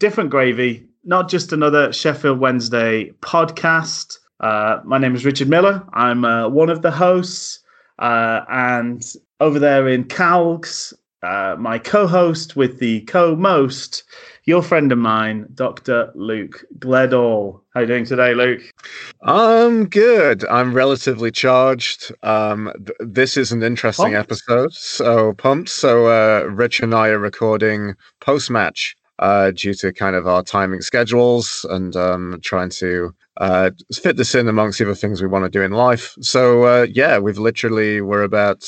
Different Gravy, not just another Sheffield Wednesday podcast. Uh, my name is Richard Miller. I'm uh, one of the hosts. Uh, and over there in Calgs, uh, my co host with the co most, your friend of mine, Dr. Luke Gledall. How are you doing today, Luke? I'm good. I'm relatively charged. Um, th- this is an interesting Pumped? episode, so pumped. So uh, Rich and I are recording post match uh, due to kind of our timing schedules and um, trying to uh, fit this in amongst the other things we want to do in life. So uh, yeah, we've literally we're about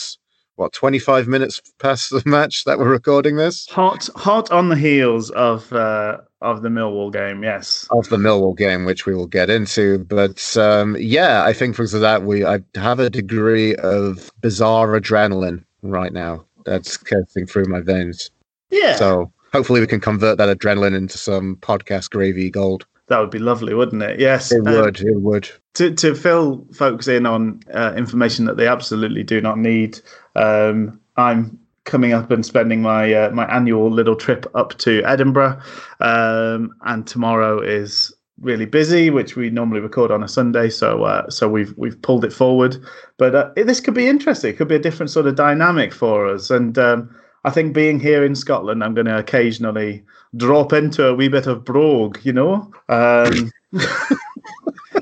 what 25 minutes past the match that we're recording this Hot, hot on the heels of uh, of the Millwall game. Yes. of the Millwall game, which we will get into. But um, yeah, I think because of that, we I have a degree of bizarre adrenaline right now that's coursing through my veins. Yeah. So hopefully, we can convert that adrenaline into some podcast gravy gold. that would be lovely, wouldn't it? Yes. It Um, would. It would. to to fill folks in on uh, information that they absolutely do not need. Um, I'm coming up and spending my uh, my annual little trip up to Edinburgh, um, and tomorrow is really busy, which we normally record on a Sunday. So uh, so we've we've pulled it forward, but uh, this could be interesting. It could be a different sort of dynamic for us, and um, I think being here in Scotland, I'm going to occasionally drop into a wee bit of brogue, you know. Um,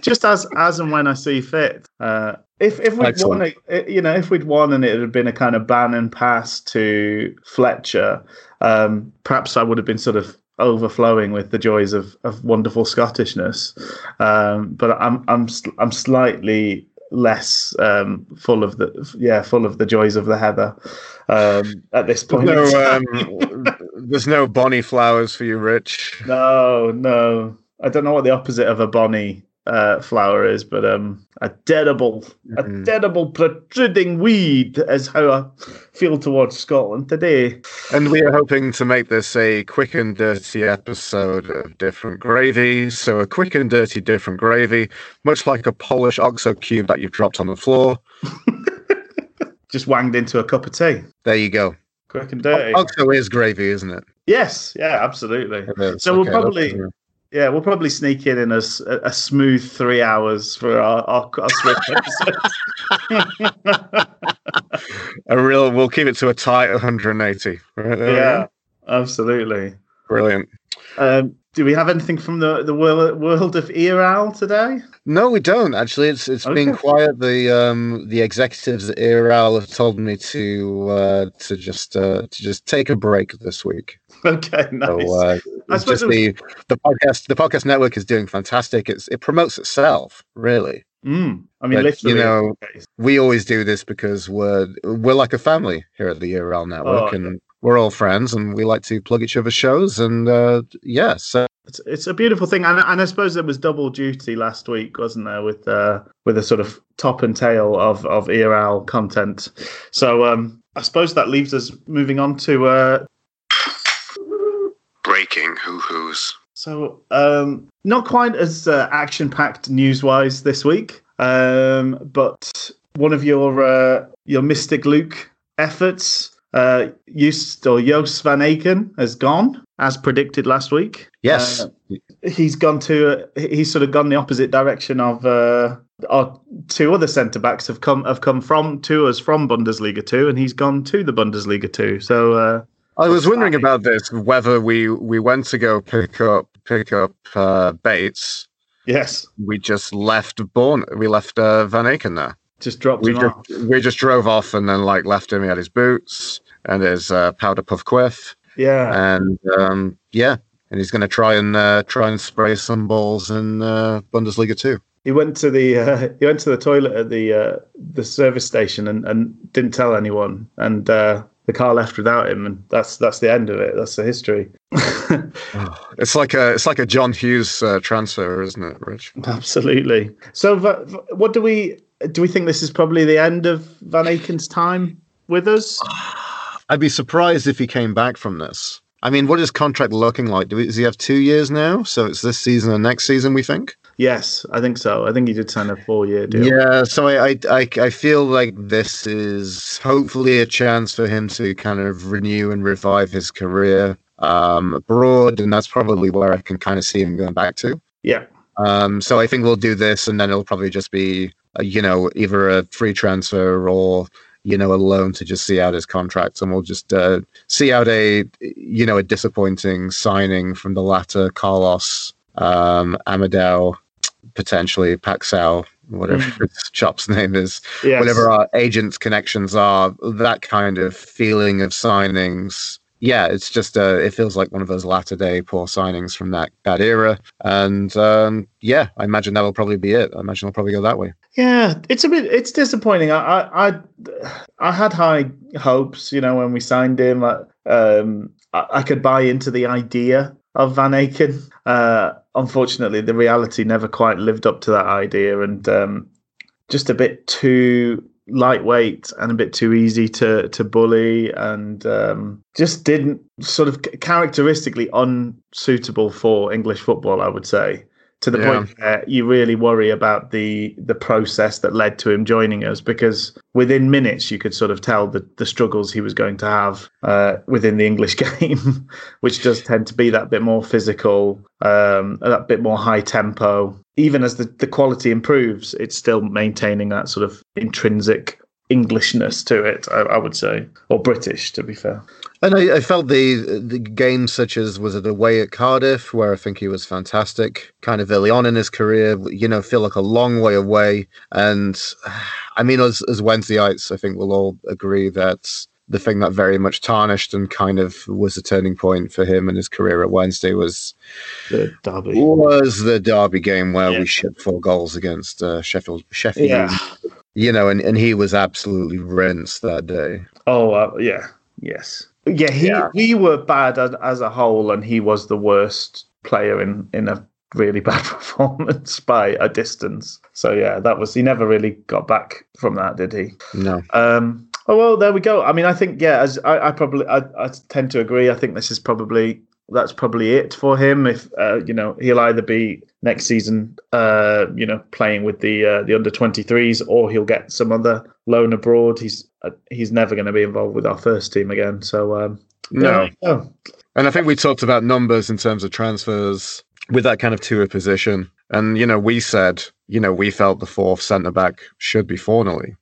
just as as and when I see fit. Uh, if if we'd Excellent. won, it, you know, if we'd won and it had been a kind of Bannan pass to Fletcher, um, perhaps I would have been sort of overflowing with the joys of, of wonderful Scottishness. Um, but I'm I'm I'm slightly less um, full of the yeah full of the joys of the heather um, at this point. in No, um, there's no bonny flowers for you, Rich. No, no. I don't know what the opposite of a bonny uh, flower is, but um, a terrible, a Mhm. deadable protruding weed is how I feel towards Scotland today. And we are hoping to make this a quick and dirty episode of Different Gravy. So, a quick and dirty different gravy, much like a Polish OXO cube that you've dropped on the floor. Just wanged into a cup of tea, There you go. quick and dirty. OXO is gravy, isn't it? Yes, yeah, absolutely. It. So we'll probably-. Yeah, we'll probably sneak in in a, a- smooth three hours for our, our, our Swift episode. a real. We'll keep it to a tight 180. Right yeah, absolutely. brilliant. Um, do we have anything from the, the world, world of ERAL today? No, we don't actually. It's it's been quiet. The um the executives at ERL have told me to uh to just uh to just take a break this week. Okay, nice. So uh, I suppose just the the podcast the podcast network is doing fantastic. It's it promotes itself really. Mm, I mean, But, literally, you know, we always do this because we're we're like a family here at the ERL network, Oh, and we're all friends, and we like to plug each other's shows. And uh, yeah, so it's, it's a beautiful thing, and, and I suppose there was double duty last week, wasn't there, with uh, with a sort of top and tail of of ERL content. So um, I suppose that leaves us moving on to uh, breaking hoo hoos. So, um, not quite as uh, action-packed news-wise this week, um, but one of your uh, your Mystic Luke efforts, uh, Joost or Joost van Aken, has gone as predicted last week. Yes, Uh, he's gone to he's sort of gone the opposite direction of uh, our two other centre backs have come have come from to us from Bundesliga two, and he's gone to the Bundesliga two. So. Uh, I was wondering about this whether we we went to go pick up pick up uh, Bates. Yes, We just left Born. We left uh, Van Aken there. Just dropped We him just off. we just drove off and then like left him. He had his boots and his uh, powder puff quiff, Yeah, and um, yeah, and he's going to try and uh, try and spray some balls in uh, Bundesliga too. he went to the uh, he went to the toilet at the uh, the service station and, and didn't tell anyone, and uh, the car left without him, and that's that's the end of it. That's the history. It's like a it's like a John Hughes uh, transfer, isn't it, Rich? Absolutely. So, what do we do? We think this is probably the end of Van Aken's time with us. I'd be surprised if he came back from this. I mean, what is contract looking like? Do we, does he have two years now? So it's this season and next season, we think. Yes, I think so. I think he did sign a four-year deal. Yeah, so I, I I feel like this is hopefully a chance for him to kind of renew and revive his career um, abroad, and that's probably where I can kind of see him going back to. Yeah. Um, so I think we'll do this, and then it'll probably just be, you know, either a free transfer or you know a loan to just see out his contract, and we'll just uh, see out a you know a disappointing signing from the latter Carlos um, Amadou, potentially Paxal, whatever Mm. his shop's name is, Yes. whatever our agents' connections are, that kind of feeling of signings. Yeah, it's just uh, it feels like one of those latter day poor signings from that that era, and um, yeah, I imagine that'll probably be it. I imagine it'll probably go that way. Yeah, it's a bit. It's disappointing. I, I, I, had high hopes. You know, when we signed him, I, um, I, I could buy into the idea of Van Aken. Uh, unfortunately, the reality never quite lived up to that idea, and um, just a bit too lightweight and a bit too easy to to bully, and um, just didn't sort of characteristically unsuitable for English football. I would say to the Yeah. point where you really worry about the the process that led to him joining us because within minutes you could sort of tell the, the struggles he was going to have uh, within the English game, which does tend to be that bit more physical, um, that bit more high tempo. Even as the, the quality improves, it's still maintaining that sort of intrinsic Englishness to it, I, I would say, or British, to be fair. And I, I felt the the games such as was it away at Cardiff, where I think he was fantastic, kind of early on in his career. You know, feel like a long way away. And I mean, as as Wednesdayites, I think we'll all agree that the thing that very much tarnished and kind of was a turning point for him and his career at Wednesday was The derby. was the Derby game where Yeah. we shipped four goals against uh, Sheffield Sheffield. Yeah. You know, and, and he was absolutely rinsed that day. Oh, uh, yeah. Yes. Yeah, he Yeah. we were bad as, as a whole, and he was the worst player in in a really bad performance by a distance. So yeah, that was he never really got back from that, did he? No. Um, oh well, there we go. I mean, I think yeah, as I, I probably I, I tend to agree. I think this is probably that's probably it for him. If uh, you know, he'll either be next season, uh, you know, playing with the uh, the under twenty threes, or he'll get some other loan abroad. He's uh, he's never going to be involved with our first team again. So um, No. yeah. And I think we talked about numbers in terms of transfers with that kind of tour position. And, you know, we said, you know, we felt the fourth centre back should be Fornelly.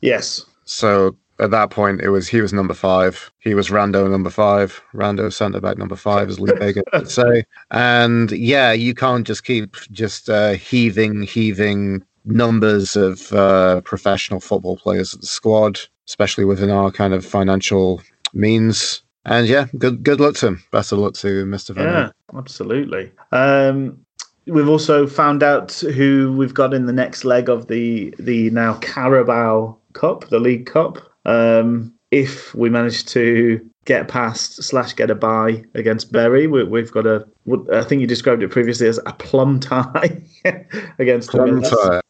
yes, So at that point, it was he was number five. He was Rando number five. Rando centre back number five, as Lee Baker would say. And yeah, you can't just keep just uh, heaving, heaving numbers of uh, professional football players at the squad, especially within our kind of financial means. And yeah, good good luck to him. Best of luck to Mr. Van. yeah, absolutely. Um, we've also found out who we've got in the next leg of the the now Carabao Cup, the League Cup. Um, if we manage to get past slash get a bye against Bury, we, we've got a. I think you described it previously as a plum tie against Plum tie.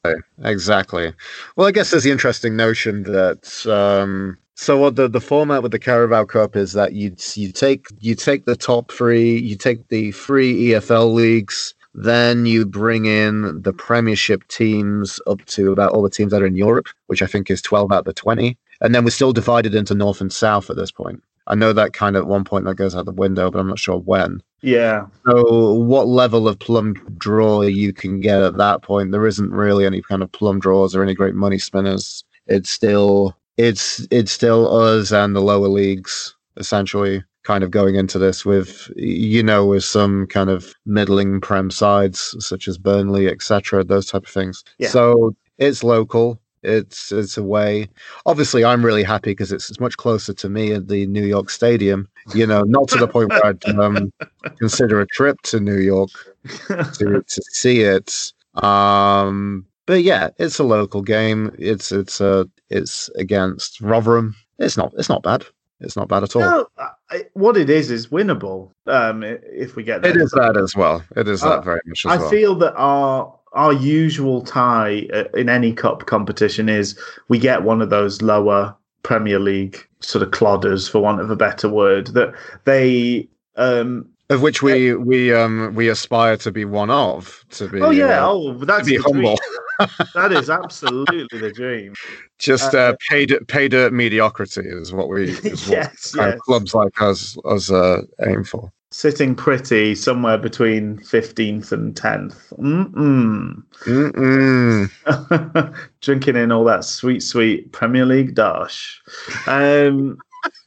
Exactly. Well, I guess there's the interesting notion that um, so what the, the format with the Carabao Cup is that you you take you take the top three, you take the three EFL leagues, then you bring in the Premiership teams up to about all the teams that are in Europe, which I think is twelve out of the twenty, and then we're still divided into North and South at this point. I know that kind of at one point that goes out the window, but I'm not sure when. Yeah, So, what level of plum draw you can get at that point? There isn't really any kind of plum draws or any great money spinners. It's still it's it's still us and the lower leagues essentially kind of going into this with you know with some kind of middling prem sides such as Burnley, etc. Those type of things. Yeah. So it's local. It's it's a way. Obviously, I'm really happy because it's, it's much closer to me at the New York Stadium. You know, not to the point where I'd um, consider a trip to New York to, to see it. Um, but yeah, it's a local game. It's it's uh, it's against Rotherham. It's not it's not bad. It's not bad at all. no, I, what it is is winnable. Um, if we get there. It is that as well. It is that Uh, very much as I well. feel that our our usual tie uh, in any cup competition is we get one of those lower Premier League sort of clodders, for want of a better word, that they um, of which we we um we aspire to be one of. To be Oh yeah, uh, oh that's be humble. that is absolutely the dream. Just Uh, uh, dirt, pay dirt mediocrity is what we is yes, kind yes. clubs like us us uh, aim for. Sitting pretty somewhere between fifteenth and tenth. Mm-mm. Mm-mm. Drinking in all that sweet, sweet Premier League dash. Um,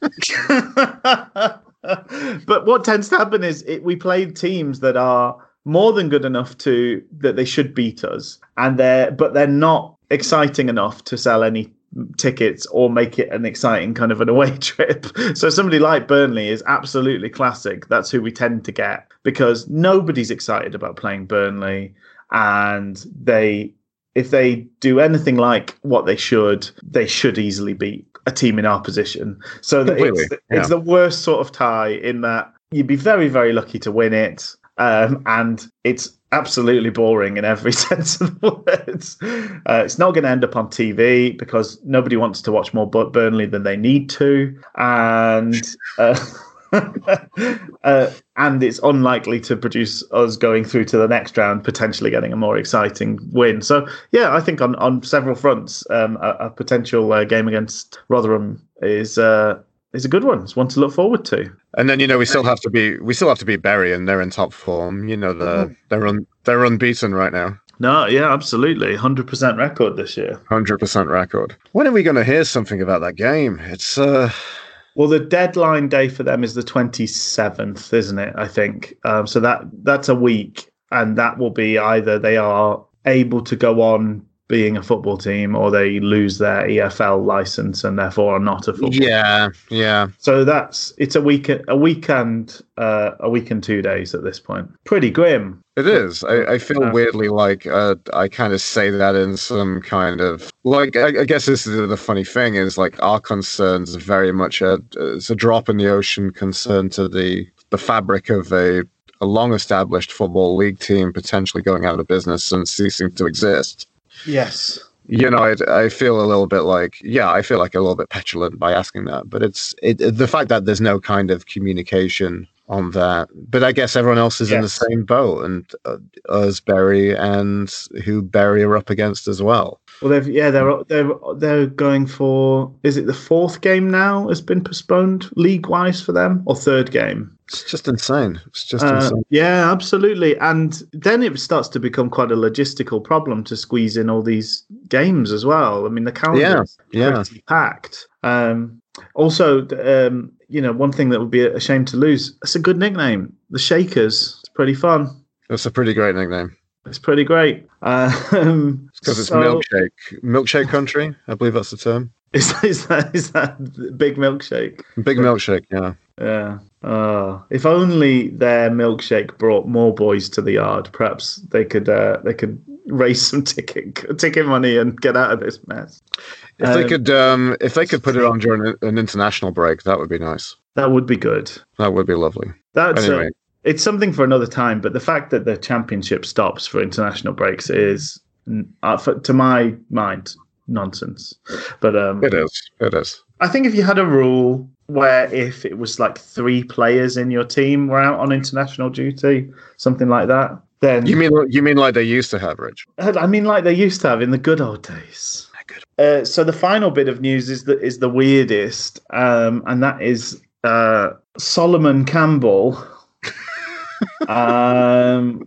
but what tends to happen is it, we play teams that are more than good enough to that they should beat us, and they're but they're not exciting enough to sell any tickets or make it an exciting kind of an away trip. So somebody like Burnley is absolutely classic. That's who we tend to get because nobody's excited about playing Burnley and they if they do anything like what they should, they should easily beat a team in our position. So that it's, yeah. it's the worst sort of tie in that you'd be very, very lucky to win it. Um, and it's absolutely boring in every sense of the words. Uh, it's not going to end up on TV because nobody wants to watch more Burnley than they need to, and uh, uh, and it's unlikely to produce us going through to the next round, potentially getting a more exciting win. So yeah, I think on on several fronts, um, a, a potential uh, game against Rotherham is. Uh, is a good one. It's one to look forward to. And then you know we still have to be we still have to be Bury and they're in top form. You know the they're un, they're unbeaten right now. No, yeah, absolutely. 100% record this year. Hundred percent record. When are we going to hear something about that game? It's uh Well, the deadline day for them is the 27th, isn't it? I think. Um, so that that's a week, and that will be either they are able to go on being a football team or they lose their EFL license and therefore are not a football. yeah yeah So that's it's a week a weekend uh, a week and two days at this point. Pretty grim. It is. I, I feel weirdly like uh, I kind of say that in some kind of like. I, I guess this is the funny thing is like our concerns are very much a it's a drop in the ocean concern to the the fabric of a a long established football league team potentially going out of business and ceasing to exist. Yes. You know, I, I feel a little bit like yeah, I feel like a little bit petulant by asking that, but it's it, the fact that there's no kind of communication on that. But I guess everyone else is in the same boat, and uh, us, Bury, and who Bury are up against as well. Well, they've yeah they're they're they're going for is it the fourth game now has been postponed league wise for them or third game? It's just insane. It's just Uh, insane. yeah, absolutely. And then it starts to become quite a logistical problem to squeeze in all these games as well. I mean, the calendar Yeah, is yeah. pretty packed. Um, also, um, you know, one thing that would be a shame to lose. It's a good nickname, the Shakers. It's pretty fun. It's a pretty great nickname It's pretty great. Um, because it's so- milkshake, milkshake country. I believe that's the term. Is, is that is that big milkshake? Big milkshake. Yeah. Yeah. Oh, if only their milkshake brought more boys to the yard. Perhaps they could uh, they could raise some ticket ticket money and get out of this mess. If they Um, could, um, if they could put it on during an international break, that would be nice. That would be good. That would be lovely. That's Anyway. It's something for another time. But the fact that the championship stops for international breaks is, uh, to my mind, nonsense. But um, It is. It is. I think if you had a rule where if it was like three players in your team were out on international duty, something like that, then You mean you mean like they used to have, Rich? I mean, like they used to have in the good old days. Uh, so the final bit of news is that is the weirdest, um, and that is uh, Solomon Campbell. Um,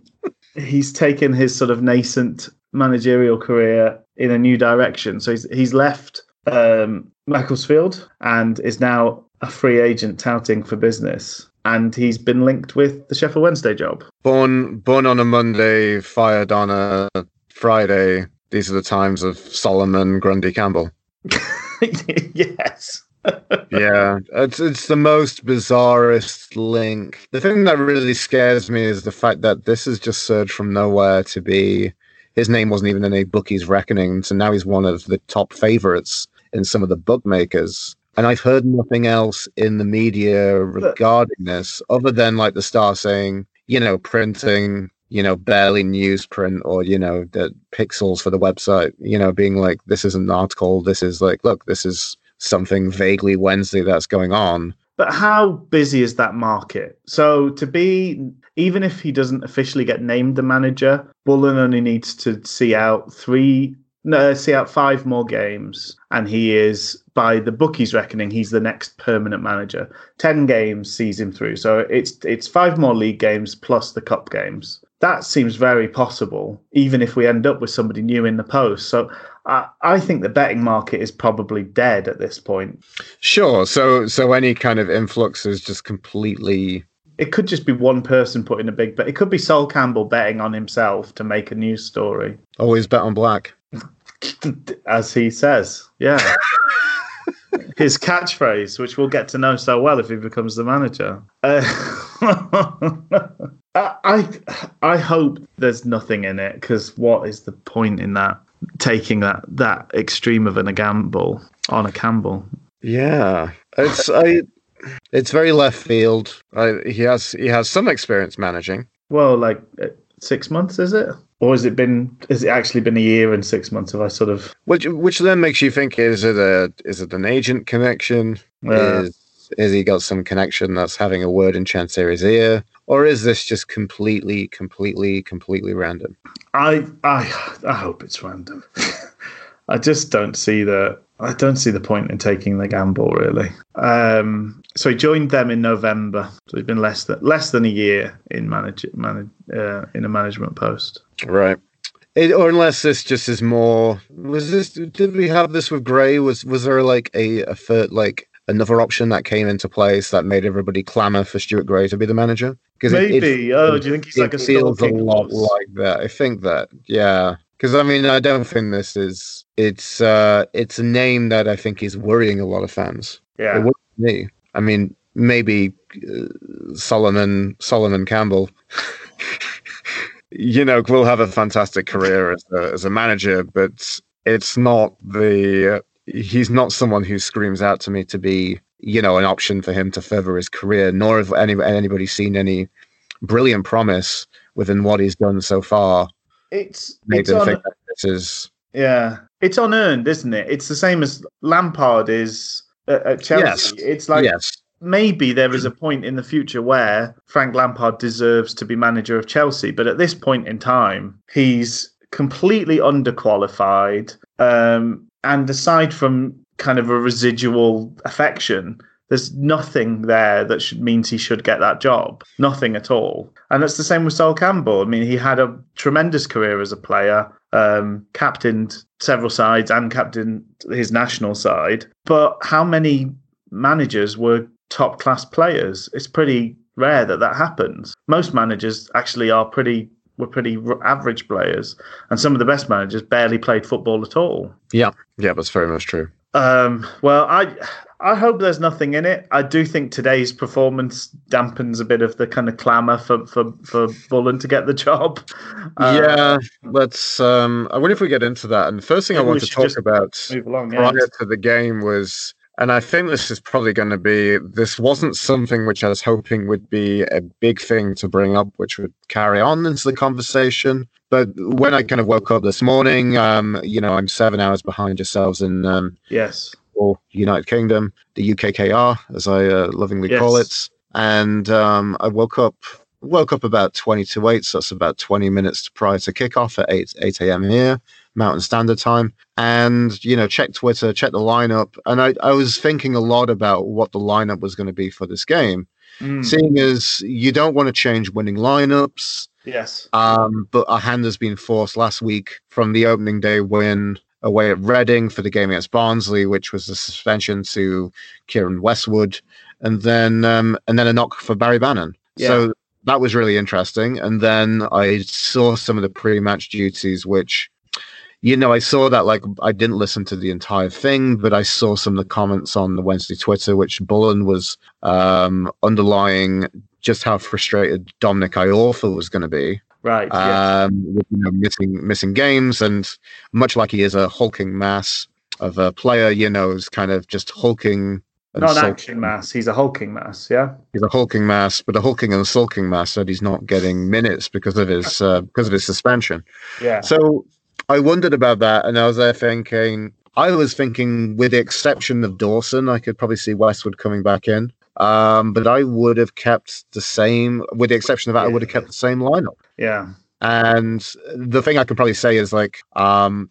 he's taken his sort of nascent managerial career in a new direction. So he's he's left um, Macclesfield and is now a free agent touting for business. And he's been linked with the Sheffield Wednesday job. Born born on a Monday, fired on a Friday. These are the times of Solomon Grundy Campbell. yes. Yeah, it's it's the most bizarrest link. The thing that really scares me is the fact that this has just surged from nowhere to be. His name wasn't even in a bookie's reckoning, so now he's one of the top favorites in some of the bookmakers. And I've heard nothing else in the media regarding this, other than like the star saying, you know, printing, you know, barely newsprint or you know, the pixels for the website, you know, being like, this is an article, this is like, look, this is something vaguely Wednesday that's going on. but how busy is that market? So to be even if he doesn't officially get named the manager, Bullen only needs to see out three no, see out five more games, and he is, by the bookies' reckoning, he's the next permanent manager. Ten games sees him through, so it's it's five more league games plus the cup games. That seems very possible, even if we end up with somebody new in the post. So I, I think the betting market is probably dead at this point. Sure. So so any kind of influx is just completely it could just be one person putting a big bet. It could be Sol Campbell betting on himself to make a news story. Always bet on black. As he says, yeah. His catchphrase, which we'll get to know so well if he becomes the manager. Uh, I I hope there's nothing in it because what is the point in that? Taking that that extreme of an, a gamble on a Campbell. Yeah, it's I it's very left field. Uh, he has he has some experience managing. Well, like uh, six months, is it? Or has it been? Has it actually been a year and six months? Have I sort of? Which which then makes you think: is it a is it an agent connection? Uh, is is he got some connection that's having a word in Chansiri's ear, or is this just completely, completely, completely random? I I I hope it's random. I just don't see the I don't see the point in taking the gamble really. Um, so he joined them in November. So he's been less than less than a year in manage, manage uh, in a management post. Right. It, or unless this just is more was this did we have this with Gray? Was was there like a, a third like another option that came into place that made everybody clamour for Stuart Gray to be the manager? Because maybe. It, it, oh, do you think he's like a feels a lot like that? I think that. Yeah. Because I mean, I don't think this is. It's uh, it's a name that I think is worrying a lot of fans. Yeah. me. I mean, maybe uh, Solomon Solomon Campbell. you know, will have a fantastic career as a, as a manager, but it's not the. He's not someone who screams out to me to be, you know, an option for him to further his career. Nor have any anybody seen any brilliant promise within what he's done so far it's made it's on, this is yeah, it's unearned, isn't it? It's the same as Lampard is at, at Chelsea. Yes. It's like yes. maybe there is a point in the future where Frank Lampard deserves to be manager of Chelsea, but at this point in time, he's completely underqualified. Um, and aside from kind of a residual affection, there's nothing there that should means he should get that job. Nothing at all. And it's the same with Sol Campbell. I mean, he had a tremendous career as a player, um, captained several sides and captained his national side. But how many managers were top class players? It's pretty rare that that happens. Most managers actually are pretty were pretty average players, and some of the best managers barely played football at all. Yeah, yeah, that's very much true. Um, well, I I hope there's nothing in it. I do think today's performance dampens a bit of the kind of clamour for for for Bullen to get the job. Uh, yeah, let's. Um, I wonder if we get into that. And the first thing I want to talk about along, prior yeah. to the game was, and I think this is probably going to be. This wasn't something which I was hoping would be a big thing to bring up, which would carry on into the conversation. But when I kind of woke up this morning, um, you know, I'm seven hours behind yourselves in um, yes or United Kingdom, the UKKR, as I uh, lovingly yes. call it. And um, I woke up woke up about 20 to 8, so that's about 20 minutes prior to kickoff at 8, 8 a.m. here, Mountain Standard Time. And, you know, check Twitter, check the lineup. And I, I was thinking a lot about what the lineup was going to be for this game. Mm. Seeing as you don't want to change winning lineups. Yes. Um, but a hand has been forced last week from the opening day win away at Reading for the game against Barnsley, which was the suspension to Keiren Westwood, and then um, and then a knock for Barry Bannan. Yeah. So that was really interesting. And then I saw some of the pre-match duties, which you know, I saw that like I didn't listen to the entire thing, but I saw some of the comments on the Wednesday Twitter, which Bullen was um, underlying just how frustrated Dominic Iorfa was going to be right? Um, with, you know, missing missing games, and much like he is a hulking mass of a player, you know, is kind of just hulking. Not an action mass. He's a hulking mass. Yeah, he's a hulking mass, but a hulking and sulking mass that he's not getting minutes because of his uh, because of his suspension. Yeah. So I wondered about that, and I was there thinking. I was thinking, with the exception of Dawson, I could probably see Westwood coming back in. Um, but I would have kept the same, with the exception of that, I would have kept the same lineup. Yeah. And the thing I can probably say is like, um,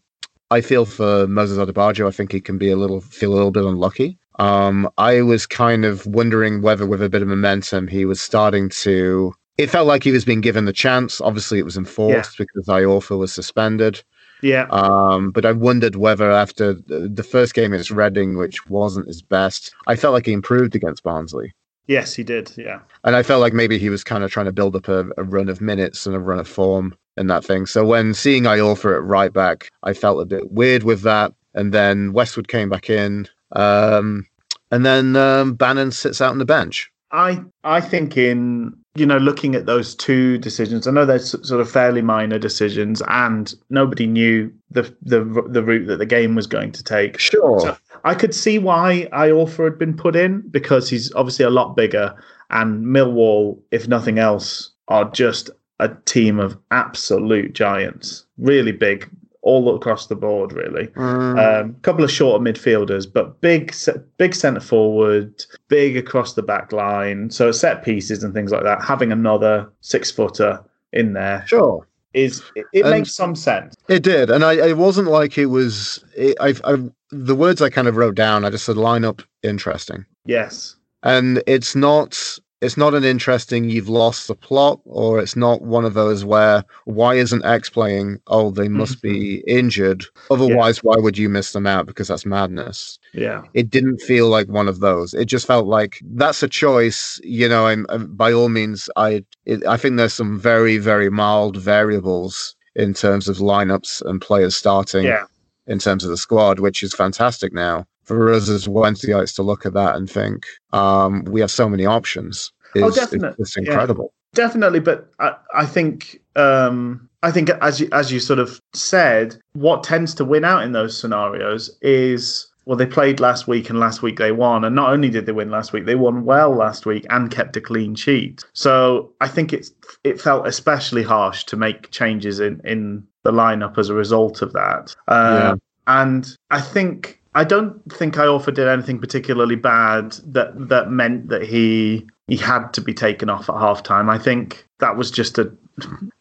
I feel for Moses Odubajo. I think he can be a little feel a little bit unlucky. Um, I was kind of wondering whether, with a bit of momentum, he was starting to. It felt like he was being given the chance. Obviously, it was enforced yeah. because Iorfa was suspended. Yeah. Um, but I wondered whether after the first game against Reading, which wasn't his best, I felt like he improved against Barnsley. Yes, he did. Yeah. And I felt like maybe he was kind of trying to build up a, a run of minutes and a run of form and that thing. So when seeing Iorfa at right back, I felt a bit weird with that. And then Westwood came back in. Um, and then um, Bannan sits out on the bench. I I think in you know looking at those two decisions, I know they're sort of fairly minor decisions, and nobody knew the the the route that the game was going to take. Sure, so I could see why Iorfa had been put in because he's obviously a lot bigger, and Millwall, if nothing else, are just a team of absolute giants, really big, all across the board, really. A mm. um, couple of shorter midfielders, but big, big centre forward, big across the back line. So set pieces and things like that. Having another six footer in there, sure, is it, it makes some sense. It did, and I it wasn't like it was. It, I've, I've the words I kind of wrote down. I just said line up interesting. Yes, and it's not it's not an interesting you've lost the plot or it's not one of those where why isn't x playing oh they must be mm-hmm. injured otherwise yeah. why would you miss them out because that's madness yeah it didn't feel like one of those it just felt like that's a choice you know and, and by all means i it, i think there's some very very mild variables in terms of lineups and players starting yeah. in terms of the squad which is fantastic now for us as Wednesdayites to look at that and think um, we have so many options. Is, oh, definitely, it's incredible. Yeah, definitely, but I, I think um, I think as you as you sort of said, what tends to win out in those scenarios is well, they played last week and last week they won. And not only did they win last week, they won well last week and kept a clean sheet. So I think it's it felt especially harsh to make changes in in the lineup as a result of that. Uh, yeah. And I think I don't think Iorfa did anything particularly bad that that meant that he he had to be taken off at halftime. I think that was just a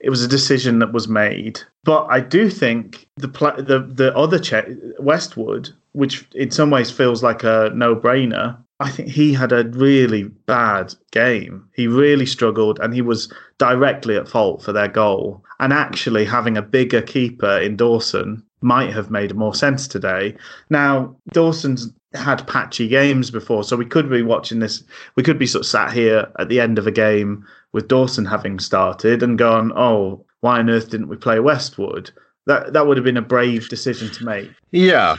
it was a decision that was made. But I do think the the the other che- Westwood, which in some ways feels like a no brainer. I think he had a really bad game. He really struggled, and he was directly at fault for their goal. And actually, having a bigger keeper in Dawson might have made more sense today. Now, Dawson's had patchy games before, so we could be watching this. We could be sort of sat here at the end of a game with Dawson having started and gone, "Oh, why on earth didn't we play Westwood?" That that would have been a brave decision to make. Yeah,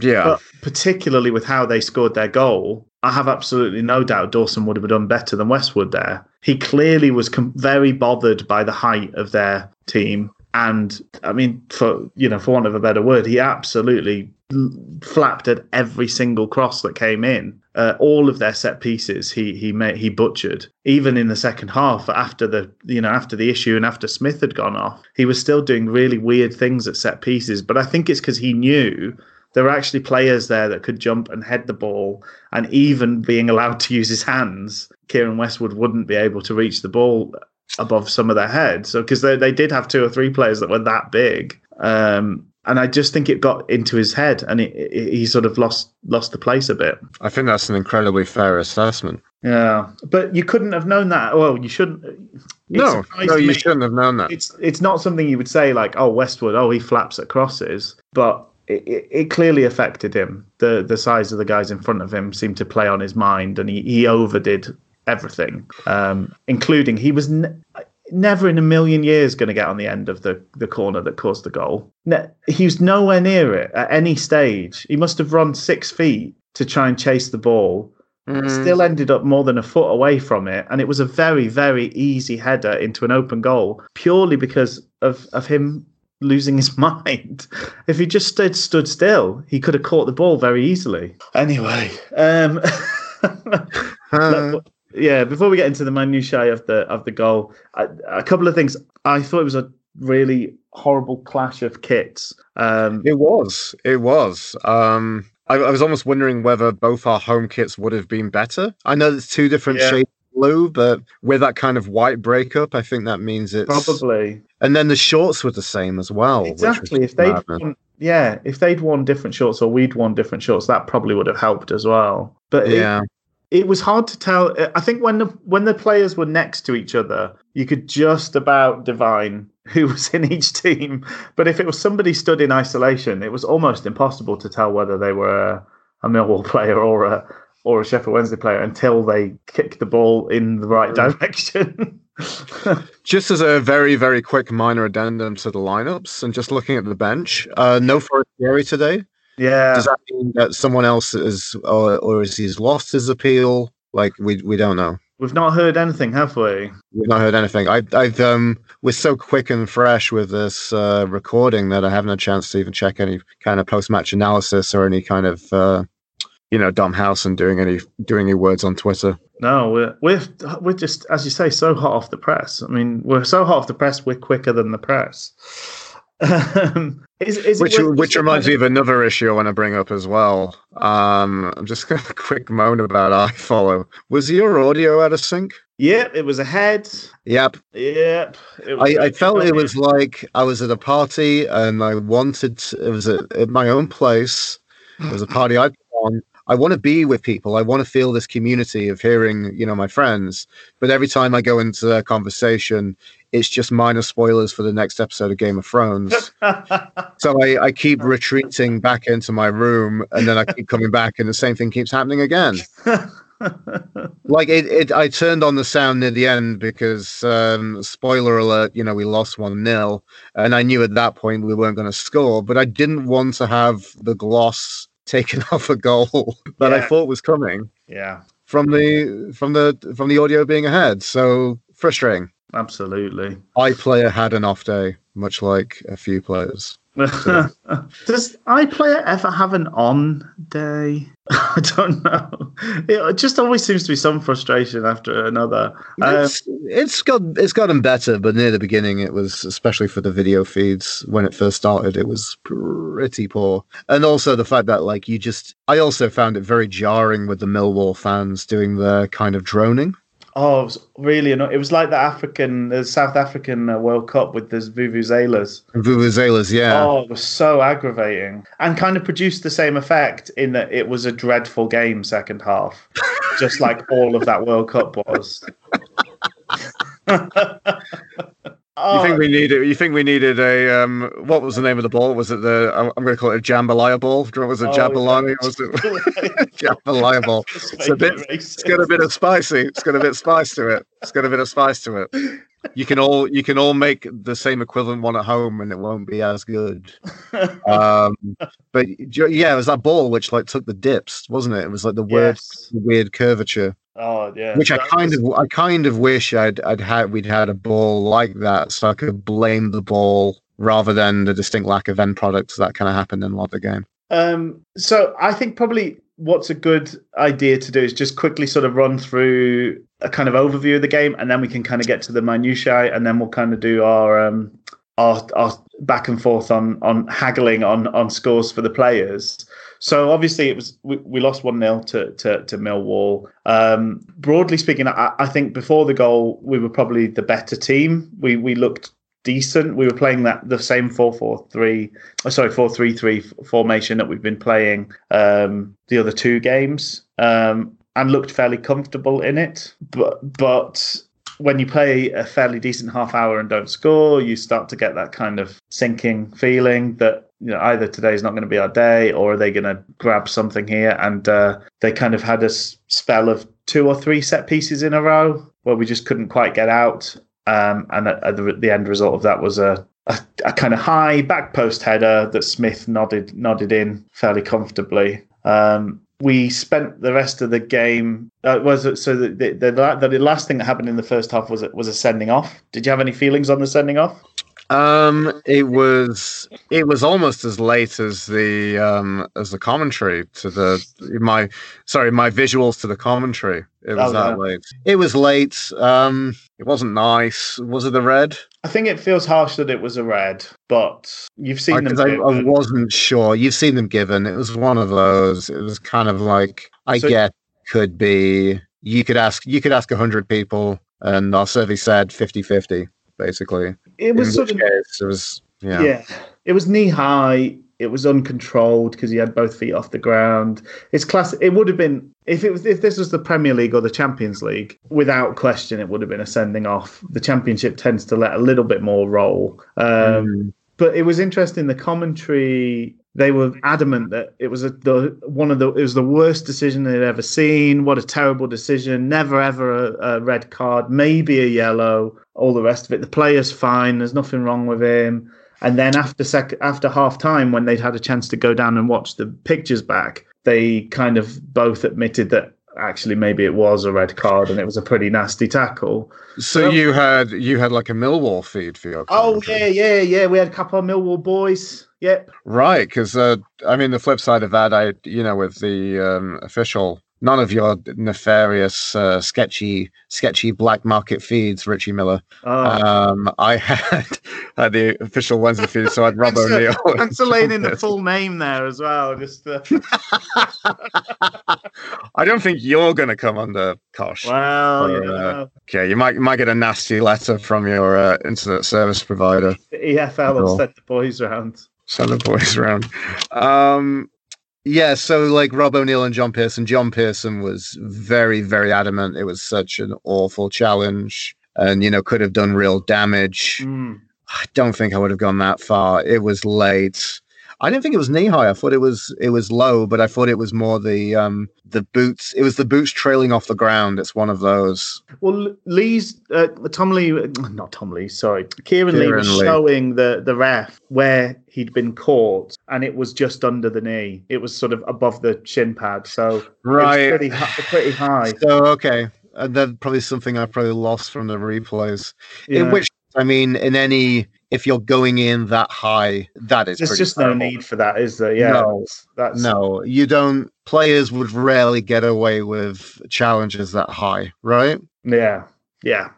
yeah. But particularly with how they scored their goal, I have absolutely no doubt Dawson would have done better than Westwood there. He clearly was com- very bothered by the height of their team and I mean, for you know, for want of a better word, he absolutely flapped at every single cross that came in. Uh, all of their set pieces, he he made, he butchered. Even in the second half, after the you know after the issue and after Smith had gone off, he was still doing really weird things at set pieces. But I think it's because he knew there were actually players there that could jump and head the ball, and even being allowed to use his hands, Keiren Westwood wouldn't be able to reach the ball above some of their heads. So because they they did have two or three players that were that big, um, and I just think it got into his head, and it, it, he sort of lost lost the place a bit. I think that's an incredibly fair assessment. Yeah, but you couldn't have known that. Well, you shouldn't. No, no, you me. shouldn't have known that. It's it's not something you would say like, oh, Westwood, oh, he flaps at crosses, but. It, it, it clearly affected him. The the size of the guys in front of him seemed to play on his mind, and he, he overdid everything, um, including he was ne- never in a million years going to get on the end of the, the corner that caused the goal. Ne- he was nowhere near it at any stage. He must have run six feet to try and chase the ball. Mm. Still ended up more than a foot away from it, and it was a very, very easy header into an open goal, purely because of of him losing his mind. If he just stood stood still, he could have caught the ball very easily. Anyway, um, uh yeah, before we get into the minutiae of the of the goal, I, a couple of things. I thought it was a really horrible clash of kits. Um, it was. It was. Um, I, I was almost wondering whether both our home kits would have been better. I know there's two different Yeah. shades of blue, but with that kind of white breakup, I think that means it's Probably. And then the shorts were the same as well. Exactly. If they'd yeah, if they'd worn different shorts or we'd worn different shorts, that probably would have helped as well. But yeah, it was hard to tell. I think when the when the players were next to each other, you could just about divine who was in each team. But if it was somebody stood in isolation, it was almost impossible to tell whether they were a, Millwall player or a or a Sheffield Wednesday player until they kicked the ball in the right direction. just as a very very quick minor addendum to the lineups and just looking at the bench, uh, no Forestieri today. Yeah, Does that mean that someone else is, or, or is he's lost his appeal? Like we we don't know. we've not heard anything, have we? We've not heard anything. I, I've um, we're so quick and fresh with this uh, recording that I haven't had a chance to even check any kind of post-match analysis or any kind of, uh, you know, Dom House and doing any doing any words on Twitter. No, we're we're we're just as you say, so hot off the press. I mean, we're so hot off the press, we're quicker than the press. Um, is, is Which worth which reminds me of another issue I want to bring up as well. Um, I'm just going to quick moan about iFollow. Was your audio out of sync? Yep, it was ahead. Yep. Yep. I, I felt it was like I was at a party and I wanted to, it was at, at my own place. It was a party I put on. I want to be with people. I want to feel this community of hearing, you know, my friends. But every time I go into a conversation, it's just minor spoilers for the next episode of Game of Thrones. so I, I keep retreating back into my room and then I keep coming back and the same thing keeps happening again. like it, it I turned on the sound near the end because um spoiler alert, you know, we lost one nil and I knew at that point we weren't going to score, but I didn't want to have the gloss taken off a goal that I thought was coming yeah, from the from the from the audio being ahead. So frustrating. absolutely. iPlayer had an off day, much like a few players. Does iPlayer ever have an on day? I don't know. It just always seems to be some frustration after another. Um, It's, it's got it's gotten better, but near the beginning, it was especially for the video feeds when it first started. It was pretty poor, and also the fact that like you just, I also found it very jarring with the Millwall fans doing their kind of droning. Oh, it was really annoying. It was like the African, the South African uh, World Cup with the vuvuzelas. Vuvuzelas, yeah, Oh, it was so aggravating, and kind of produced the same effect in that it was a dreadful game second half, just like all of that World Cup was. You Oh, think we needed? You think we needed a um? What was the name of the ball? Was it the? I'm, I'm going to call it a jambalaya ball. You Was it oh, jambalaya? Yeah. Was it jambalaya ball? It's a bit. It it's got a bit of spicy. It's got a bit of spice to it. It's got a bit of spice to it. You can all you can all make the same equivalent one at home, and it won't be as good. Um, but yeah, it was that ball which like took the dips, wasn't it? It was like the Yes. weird curvature, Oh yeah. which I kind was- of I kind of wish I'd I'd had we'd had a ball like that, so I could blame the ball rather than the distinct lack of end products that kind of happened in a lot of the game. Um, so I think probably what's a good idea to do is just quickly sort of run through a kind of overview of the game, and then we can kind of get to the minutiae, and then we'll kind of do our um, our, our back and forth on on haggling on on scores for the players. So obviously it was we, we lost one 0 to, to to Millwall. Um, broadly speaking, I, I think before the goal we were probably the better team. We we looked decent. We were playing that the same four four three oh, sorry, four three three formation that we've been playing um, the other two games, um, and looked fairly comfortable in it. But but when you play a fairly decent half hour and don't score, you start to get that kind of sinking feeling that you know either today's not going to be our day, or are they going to grab something here? And uh, they kind of had a spell of two or three set pieces in a row where we just couldn't quite get out. Um, and at, at the, the end result of that was a, a, a kind of high back post header that Smith nodded nodded in fairly comfortably. Um, we spent the rest of the game. Uh, was it so the the, the the last thing that happened in the first half was was a sending off? Did you have any feelings on the sending off? Um, it was it was almost as late as the um as the commentary to the my sorry my visuals to the commentary. It was Oh, that yeah. late. It was late. Um, it wasn't nice. Was it the red? I think it feels harsh that it was a red, but you've seen them. I, I wasn't sure. You've seen them given. It was one of those. It was kind of like I So- get could be. You could ask. You could ask hundred people, and our survey said 50-50, basically. It was sort of case, it was yeah. yeah. It was knee high. It was uncontrolled because he had both feet off the ground. It's class. It would have been if it was if this was the Premier League or the Champions League, without question, it would have been a sending off. The Championship tends to let a little bit more roll. Um, Mm. But it was interesting. The commentary they were adamant that it was a, the one of the it was the worst decision they'd ever seen. What a terrible decision! Never ever a, a red card, maybe a yellow. All the rest of it. The player's fine. There's nothing wrong with him. And then after sec- after half time, when they'd had a chance to go down and watch the pictures back, they kind of both admitted that actually maybe it was a red card and it was a pretty nasty tackle. So you had you had like a Millwall feed for your. Oh yeah, yeah, yeah. We had a couple of Millwall boys. Yep. Right, because uh, I mean, the flip side of that, I you know, with the um, official, none of your nefarious, uh, sketchy, sketchy black market feeds, Richie Miller. Oh. Um, I had had the official Wednesday feed, so I'd Rob O'Neill. and Thanks for laying in the full name there as well. Just uh, I don't think you're going to come under Kosh. wow, you Or, uh, Okay, you might you might get a nasty letter from your uh, internet service provider. the EFL have sent the boys round. Send the boys around. Um, yeah, so like Rob O'Neill and John Pearson. John Pearson was very, very adamant. It was such an awful challenge, and you know could have done real damage. Mm. I don't think I would have gone that far. It was late. I didn't think it was knee high. I thought it was it was low, but I thought it was more the um the boots. It was the boots trailing off the ground. It's one of those. Well, Lee's uh, Tom Lee, not Tom Lee, sorry, Kieran, Lee was Lee. showing the the ref where he'd been caught, and it was just under the knee. It was sort of above the shin pad, so Right. pretty pretty high. So okay, and then probably something I probably lost from the replays. Yeah. In which I mean, in any if you're going in that high, that is There's just no need for that, is there? Yeah, No. that's, No, you don't. Players would rarely get away with challenges that high, right? yeah, yeah.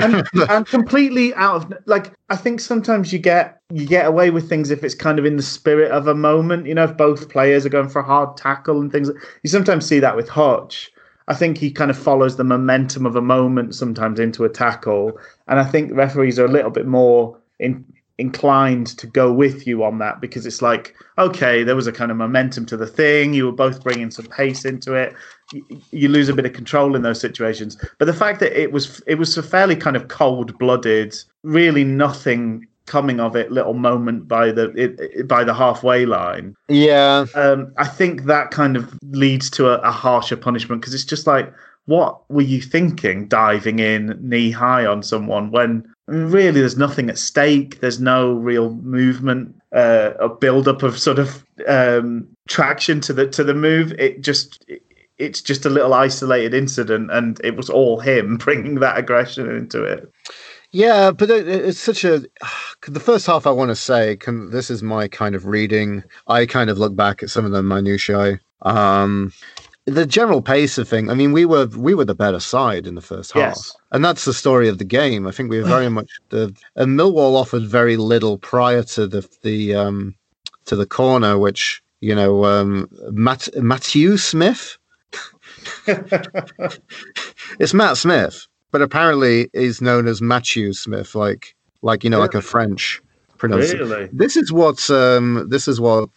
And, and completely out of like i think sometimes you get you get away with things if it's kind of in the spirit of a moment you know if both players are going for a hard tackle and things you sometimes see that with hutch i think he kind of follows the momentum of a moment sometimes into a tackle and i think referees are a little bit more in, inclined to go with you on that because it's like okay there was a kind of momentum to the thing. You were both bringing some pace into it. Y- you lose a bit of control in those situations. But the fact that it was it was a fairly kind of cold blooded really nothing coming of it little moment by the it, it- by the halfway line. Yeah, um i think that kind of leads to a, a harsher punishment because it's just like what were you thinking diving in knee high on someone when really there's nothing at stake there's no real movement uh a build up of sort of um traction to the to the move it just it, it's just a little isolated incident and it was all him bringing that aggression into it yeah, but it, it- it's such a. The first half, I want to say, can, this is my kind of reading. I kind of look back at some of the minutiae. Um, the general pace of thing. I mean, we were we were the better side in the first half. yes And that's the story of the game. I think we were very much the and Millwall offered very little prior to the the um to the corner, which you know um Matt Matthew Smith. It's Matt Smith, but apparently he's known as Matthew Smith, like like you know like a French pronunciation. really This is what um this is what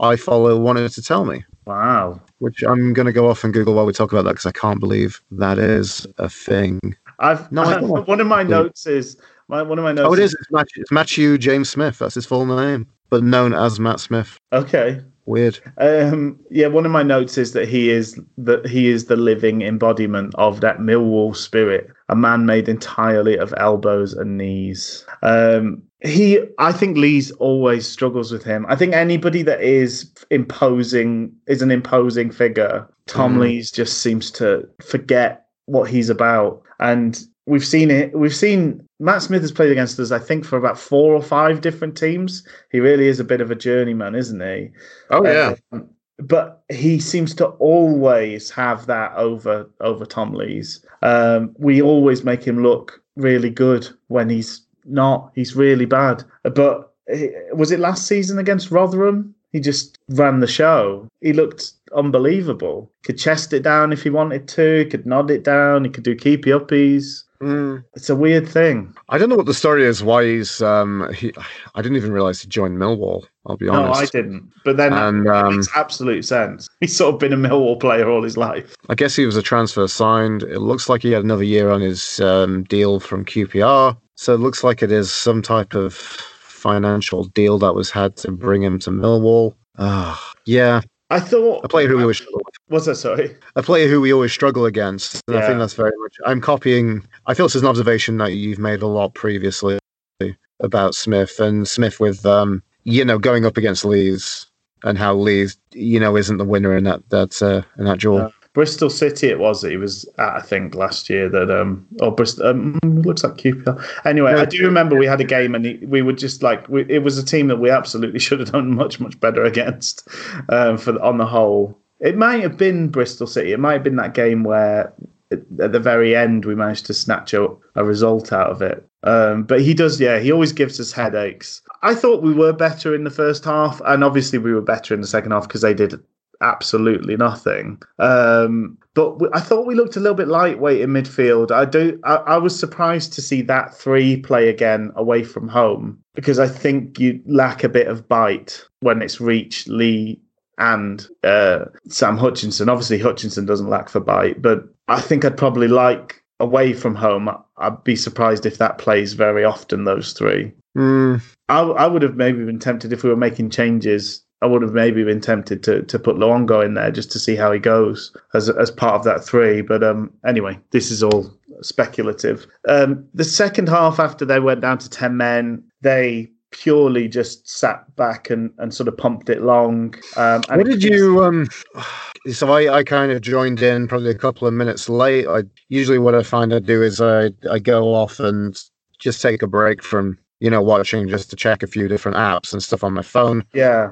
I follow wanted to tell me. Wow Which I'm going to go off and Google while we talk about that because I can't believe that is a thing. I've No, I don't one of my notes is my one of my notes. Oh, it is. It's Matthew, it's Matthew James Smith. That's his full name, but known as Matt Smith. Okay. Weird. Um, yeah, one of my notes is that he is that he is the living embodiment of that Millwall spirit, a man made entirely of elbows and knees. Um, he, I think Lees always struggles with him. I think anybody that is imposing is an imposing figure. Tom Mhm. Lees just seems to forget what he's about, and we've seen it. We've seen Matt Smith has played against us, I think, for about four or five different teams. He really is a bit of a journeyman, isn't he? Oh yeah. Um, but he seems to always have that over over Tom Lees. Um, we always make him look really good when he's not. He's really bad. But was it last season against Rotherham? He just ran the show. He looked unbelievable. Could chest it down if he wanted to. Could nod it down. He could do keepy uppies. Mm. It's a weird thing. I don't know what the story is. Why he's um he? I didn't even realize he joined Millwall. I'll be honest. No, I didn't. But then and, um, it makes absolute sense. He's sort of been a Millwall player all his life. I guess he was a transfer signed. It looks like he had another year on his um, deal from QPR. So it looks like it is some type of financial deal that was had to bring him to Millwall. Uh, yeah. I thought a player who we always was that sorry a player who we always struggle against. Yeah. I think that's very much. I'm copying. I feel this is an observation that you've made a lot previously about Smith and Smith with um, you know going up against Lees and how Lees you know isn't the winner in that that uh, in that duel. Bristol City it was that he was at, I think, last year that um or Bristol um, looks like QPR. Anyway, I do remember we had a game and we were just like we, it was a team that we absolutely should have done much much better against um, for on the whole. It might have been Bristol City. It might have been that game where at the very end we managed to snatch a, a result out of it. Um, but he does, yeah. He always gives us headaches. I thought we were better in the first half, and obviously we were better in the second half because they did absolutely nothing. Um, but I thought we looked a little bit lightweight in midfield. I do. I, I, was surprised to see that three play again away from home because I think you lack a bit of bite when it's reached Lee, and uh, Sam Hutchinson. Obviously, Hutchinson doesn't lack for bite, but I think I'd probably like away from home. I'd be surprised if that plays very often. Those three. Mm. I, I would have maybe been tempted if we were making changes I would have maybe been tempted to to put Luongo in there just to see how he goes as as part of that three. But um, anyway, this is all speculative. Um, the second half, after they went down to ten men, they purely just sat back and, and sort of pumped it long. Um, what did you? Um, so I, I kind of joined in probably a couple of minutes late. I usually what I find I do is I I go off and just take a break from you know watching just to check a few different apps and stuff on my phone. Yeah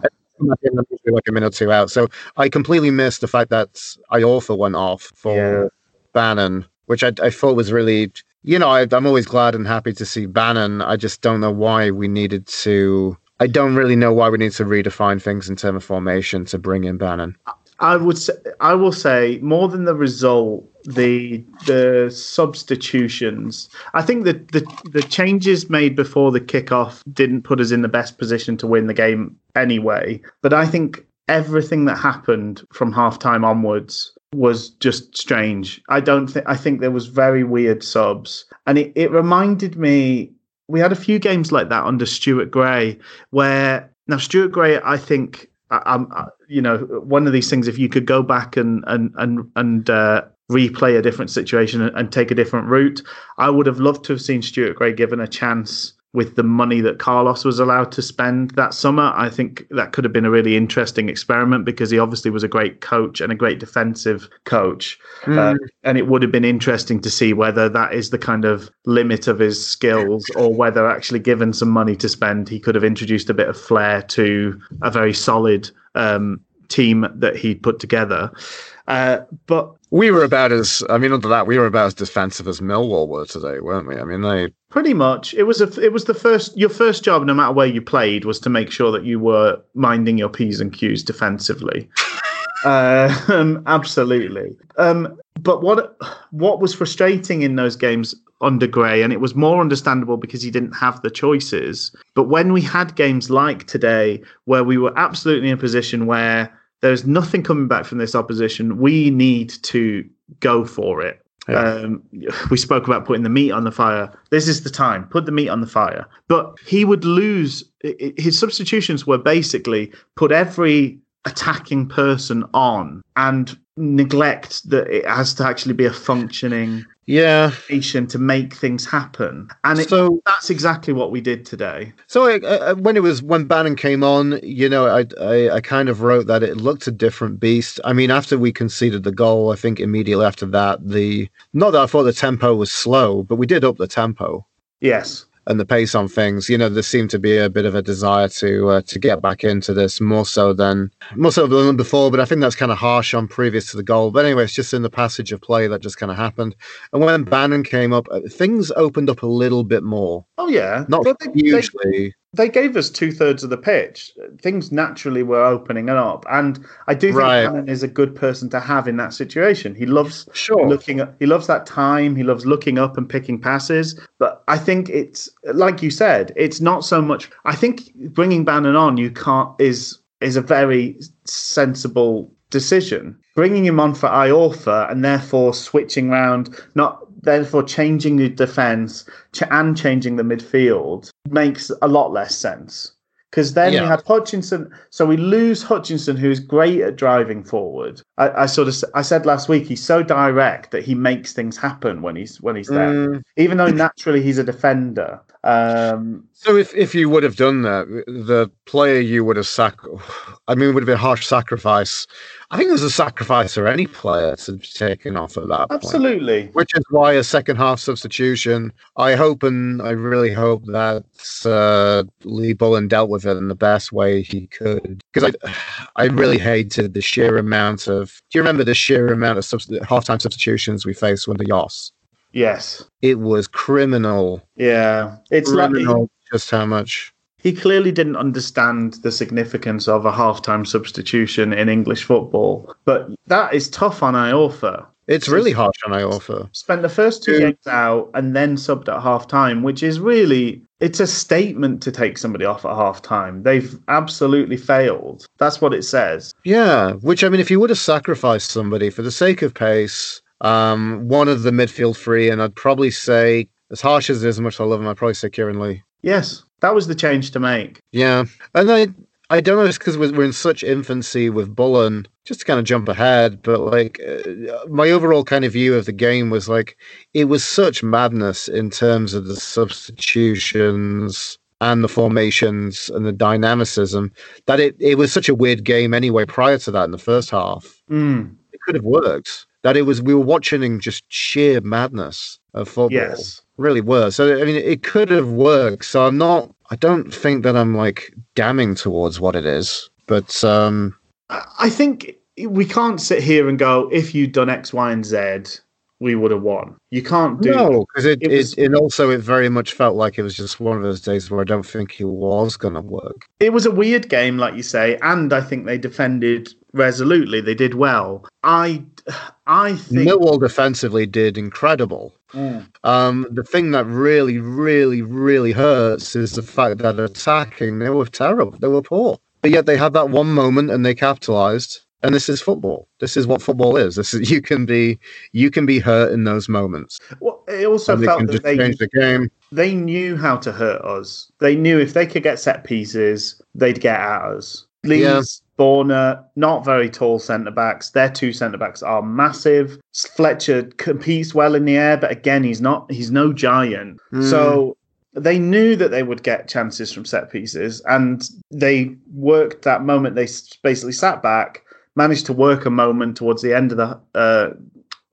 like a minute or two out. So I completely missed the fact that Iorfa went off for yeah. Bannan, which I, I thought was really, you know, I, I'm always glad and happy to see Bannan. I just don't know why we needed to. I don't really know why we need to redefine things in terms of formation to bring in Bannan. I would say, I will say more than the result, the the substitutions. I think that the the changes made before the kickoff didn't put us in the best position to win the game anyway. But I think everything that happened from halftime onwards was just strange. I don't think I think there was very weird subs, and it, it reminded me. We had a few games like that under Stuart Gray, where now Stuart Gray, I think I'm, you know, one of these things. If you could go back and and and and uh, replay a different situation and, and, take a different route, I would have loved to have seen Stuart Gray given a chance with the money that Carlos was allowed to spend that summer. I think that could have been a really interesting experiment because he obviously was a great coach and a great defensive coach. Mm. Uh, and it would have been interesting to see whether that is the kind of limit of his skills or whether actually given some money to spend, he could have introduced a bit of flair to a very solid um, team that he put together. Uh, but we were about as I mean, under that, we were about as defensive as Millwall were today, weren't we? I mean, they pretty much. It was a. It was the first. Your first job, no matter where you played, was to make sure that you were minding your p's and q's defensively. uh, um, absolutely. Um, but what what was frustrating in those games under Gray, and it was more understandable because he didn't have the choices. But when we had games like today, where we were absolutely in a position where there's nothing coming back from this opposition. We need to go for it. Yeah. Um, we spoke about putting the meat on the fire. This is the time. Put the meat on the fire. But he would lose. His substitutions were basically put every attacking person on and neglect that it has to actually be a functioning yeah. To make things happen. And it, so that's exactly what we did today. So I, I, when it was when bannan came on you know I, I, I kind of wrote that it looked a different beast. I mean after we conceded the goal i think immediately after that the not that i thought the tempo was slow but we did up the tempo. Yes and the pace on things. You know, there seemed to be a bit of a desire to uh, to get back into this more so than more so than before. But I think that's kind of harsh on previous to the goal. But anyway, it's just in the passage of play that just kind of happened. And when Bannan came up, uh, things opened up a little bit more. Oh yeah, not But they- hugely. They, they gave us two thirds of the pitch. Things naturally were opening up, and I do think Right. Bannan is a good person to have in that situation. He loves sure. looking at he loves that time he loves looking up and picking passes but i think it's like you said it's not so much i think bringing bannan on you can't is is a very sensible decision bringing him on for iorfa and therefore switching round not therefore changing the defense and changing the midfield makes a lot less sense because then Yeah. we had Hutchinson. So we lose Hutchinson, who's great at driving forward. I, I sort of I said last week he's so direct that he makes things happen when he's when he's there. Mm, Even though naturally he's a defender. Um, So if, if you would have done that, the player you would have sac I mean, it would have been a harsh sacrifice. I think there's a sacrifice for any player to be taken off at that point. absolutely. Which is why a second half substitution. I hope and I really hope that uh, Lee Bullen dealt with it in the best way he could. Because I, I really hated the sheer amount of. Do you remember the sheer amount of subst- halftime substitutions we faced with the Jos? Yes. It was criminal. Yeah. It's like criminal just how much. He clearly didn't understand the significance of a halftime substitution in English football. But that is tough on Iorfa. It's really harsh on Iorfa. spent the first two Yeah. games out and then subbed at half time, which is really it's a statement to take somebody off at half time. They've absolutely failed. That's what it says. Yeah, which I mean, if you would have sacrificed somebody for the sake of pace, um, one of the midfield three, and I'd probably say, as harsh as it is, as much as I love him, I'd probably say Kieran Lee. Yes, that was the change to make. Yeah, and I, I don't know, it's because we're, we're in such infancy with Bullen. Just to kind of jump ahead, but like uh, my overall kind of view of the game was like it was such madness in terms of the substitutions and the formations and the dynamicism that it, it was such a weird game anyway prior to that in the first half Mm, it could have worked. That it was we were watching in just sheer madness of football. yes. Really were. So I mean it could have worked. So I'm not I don't think that I'm like damning towards what it is. But um I think we can't sit here and go, if you'd done X, Y, and Z, we would have won. You can't do no, because it, It it, was- it also it very much felt like it was just one of those days where I don't think it was gonna work. it was a weird game, like you say, and I think they defended resolutely. They did well. I, I think. Millwall defensively did incredible. Mm. Um, the thing that really, really, really hurts is the fact that attacking they were terrible. They were poor, but yet they had that one moment and they capitalized. And this is football. This is what football is. This is you can be you can be hurt in those moments. Well, it also and felt that they changed the game. they knew how to hurt us. They knew if they could get set pieces, they'd get at us. Leeds, Borner, not very tall centre backs. Their two centre backs are massive. Fletcher competes well in the air, but again, he's not. He's no giant. Hmm. So they knew that they would get chances from set pieces, and they worked that moment. They basically sat back, managed to work a moment towards the end of the uh,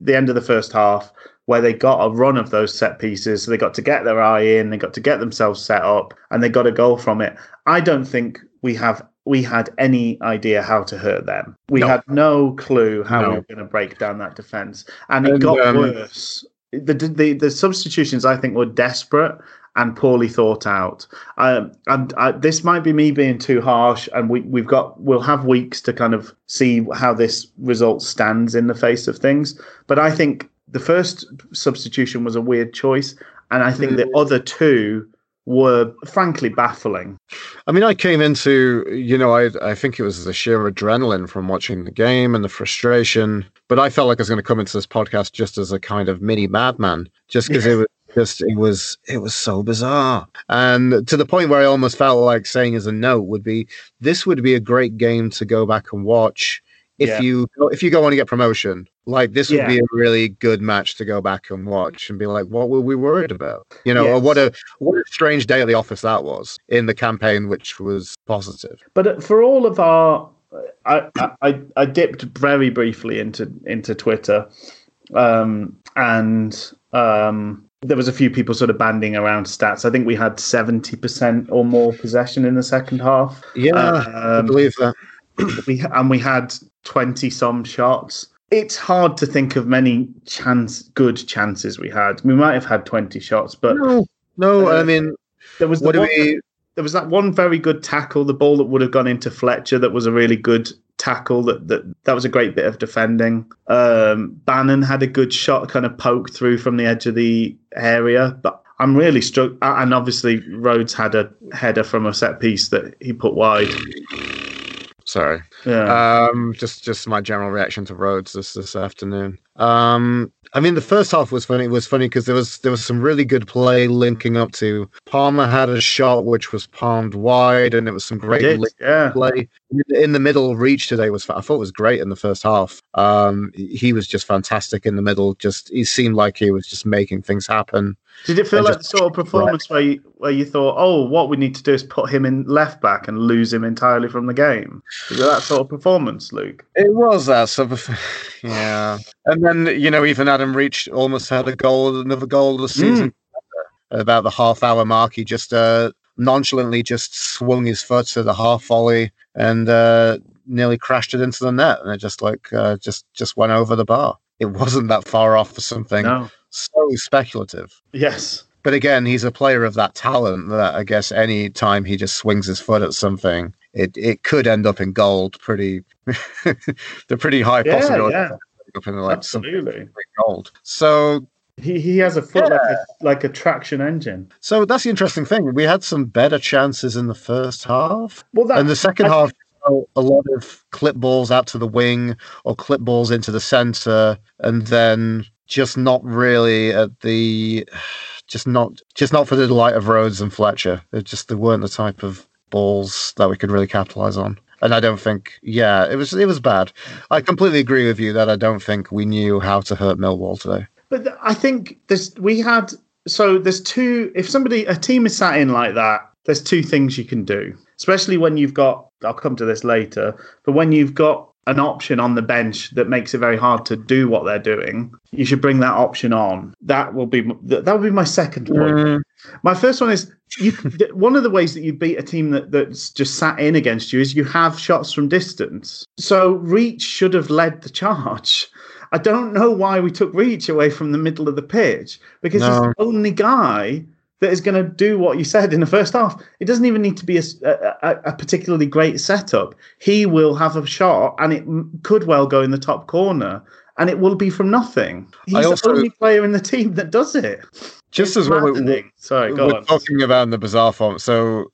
the end of the first half where they got a run of those set pieces. So they got to get their eye in, they got to get themselves set up, and they got a goal from it. I don't think we have we had any idea how to hurt them. We No. had no clue how No. we were going to break down that defense, and it And, got um, worse. The, the the substitutions I think were desperate and poorly thought out. Um, and I, this might be me being too harsh, and we we've got we'll have weeks to kind of see how this result stands in the face of things. But I think the first substitution was a weird choice, and I think the other two were frankly baffling. I mean, I came into, you know, I I think it was the sheer adrenaline from watching the game and the frustration. But I felt like I was going to come into this podcast just as a kind of mini madman, just because it was just it was it was so bizarre, and to the point where I almost felt like saying as a note would be this would be a great game to go back and watch if Yeah. you if you go on to get promotion. Like this would be a really good match to go back and watch and be like, what were we worried about? You know, or what a what a strange day at the office that was in the campaign, which was positive. But uh, for all of our, I, I I dipped very briefly into into Twitter, um, and um, there was a few people sort of banding around stats. I think we had seventy percent or more possession in the second half. Yeah, I Um, believe that. we and we had twenty some shots. It's hard to think of many chance good chances we had. We might have had twenty shots, but No, no. I Uh, mean, there was the what one, we? there was that one very good tackle, the ball that would have gone into Fletcher. That was a really good tackle. That that that was a great bit of defending. Um, Bannan had a good shot, kind of poked through from the edge of the area, but. I'm really struck, and obviously Rhodes had a header from a set piece that he put wide. Sorry. Yeah, Um, just just my general reaction to Rhodes this this afternoon. Um, I mean, the first half was funny. It was funny because there was there was some really good play linking up to Palmer had a shot which was palmed wide, and it was some great yeah. play in the middle. Reach today was I thought was great in the first half. Um, he was just fantastic in the middle. Just he seemed like he was just making things happen. Did it feel like the sort of performance where you, where you thought, oh, what we need to do is put him in left back and lose him entirely from the game? Was it that sort of performance, Luke? It was that sort of, yeah. And then you know, even Adam Reach almost had a goal, another goal of the season. About the half hour mark, he just uh, nonchalantly just swung his foot to the half volley and uh, nearly crashed it into the net, and it just like uh, just just went over the bar. It wasn't that far off for something No. so speculative. Yes. But again, he's a player of that talent that I guess any time he just swings his foot at something, it, it could end up in gold. Pretty, the pretty high Yeah, possibility yeah. Up in like something Absolutely. like gold. So, He he has a foot like a like a traction engine. so that's the interesting thing. We had some better chances in the first half, Well, that and the second I- half. A lot of clip balls out to the wing or clip balls into the center, and then just not really at the, just not just not for the delight of Rhodes and Fletcher. They just they weren't the type of balls that we could really capitalize on. And I don't think, yeah, it was it was bad. I completely agree with you that I don't think we knew how to hurt Millwall today. But I think there's we had so there's two. If somebody a team is sat in like that, there's two things you can do. Especially when you've got. I'll come to this later. But when you've got an option on the bench that makes it very hard to do what they're doing, you should bring that option on. That will be that will be my second point. Mm. My first one is you. one of the ways that you beat a team that, that's just sat in against you is you have shots from distance. So Reach should have led the charge. I don't know why we took Reach away from the middle of the pitch because he's the only guy that is going to do what you said in the first half. It doesn't even need to be a particularly great setup. He will have a shot and it m- could well go in the top corner and it will be from nothing. He's also- the only player in the team that does it. Just It's as well, we. Sorry, we're on. talking about in the bizarre form. So,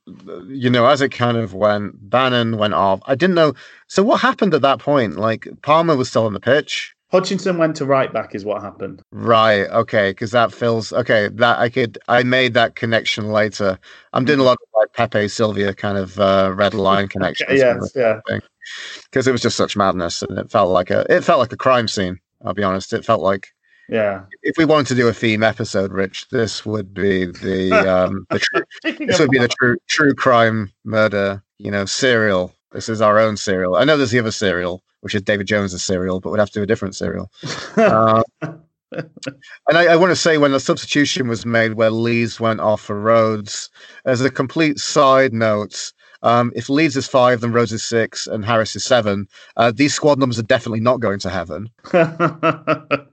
you know, as it kind of went, Bannan went off. I didn't know. So, what happened at that point? Like, Palmer was still on the pitch. Hutchinson went to right back, is what happened. Right. Okay. Because that feels okay. That I could. I made that connection later. I'm doing a lot of like Pepe Silvia kind of uh, red line connections. yes, yeah. Because it was just such madness, and it felt like a. It felt like a crime scene. I'll be honest. It felt like Yeah. if we wanted to do a theme episode, Rich, this would be the um the true, this would be the true true crime murder. You know, serial. This is our own serial. I know there's the other serial, which is David Jones's serial, but we'd have to do a different serial. Uh, and I, I want to say when the substitution was made where Leeds went off for Rhodes, as a complete side note, um, if Leeds is five, then Rhodes is six, and Harris is seven, uh, these squad numbers are definitely not going to heaven.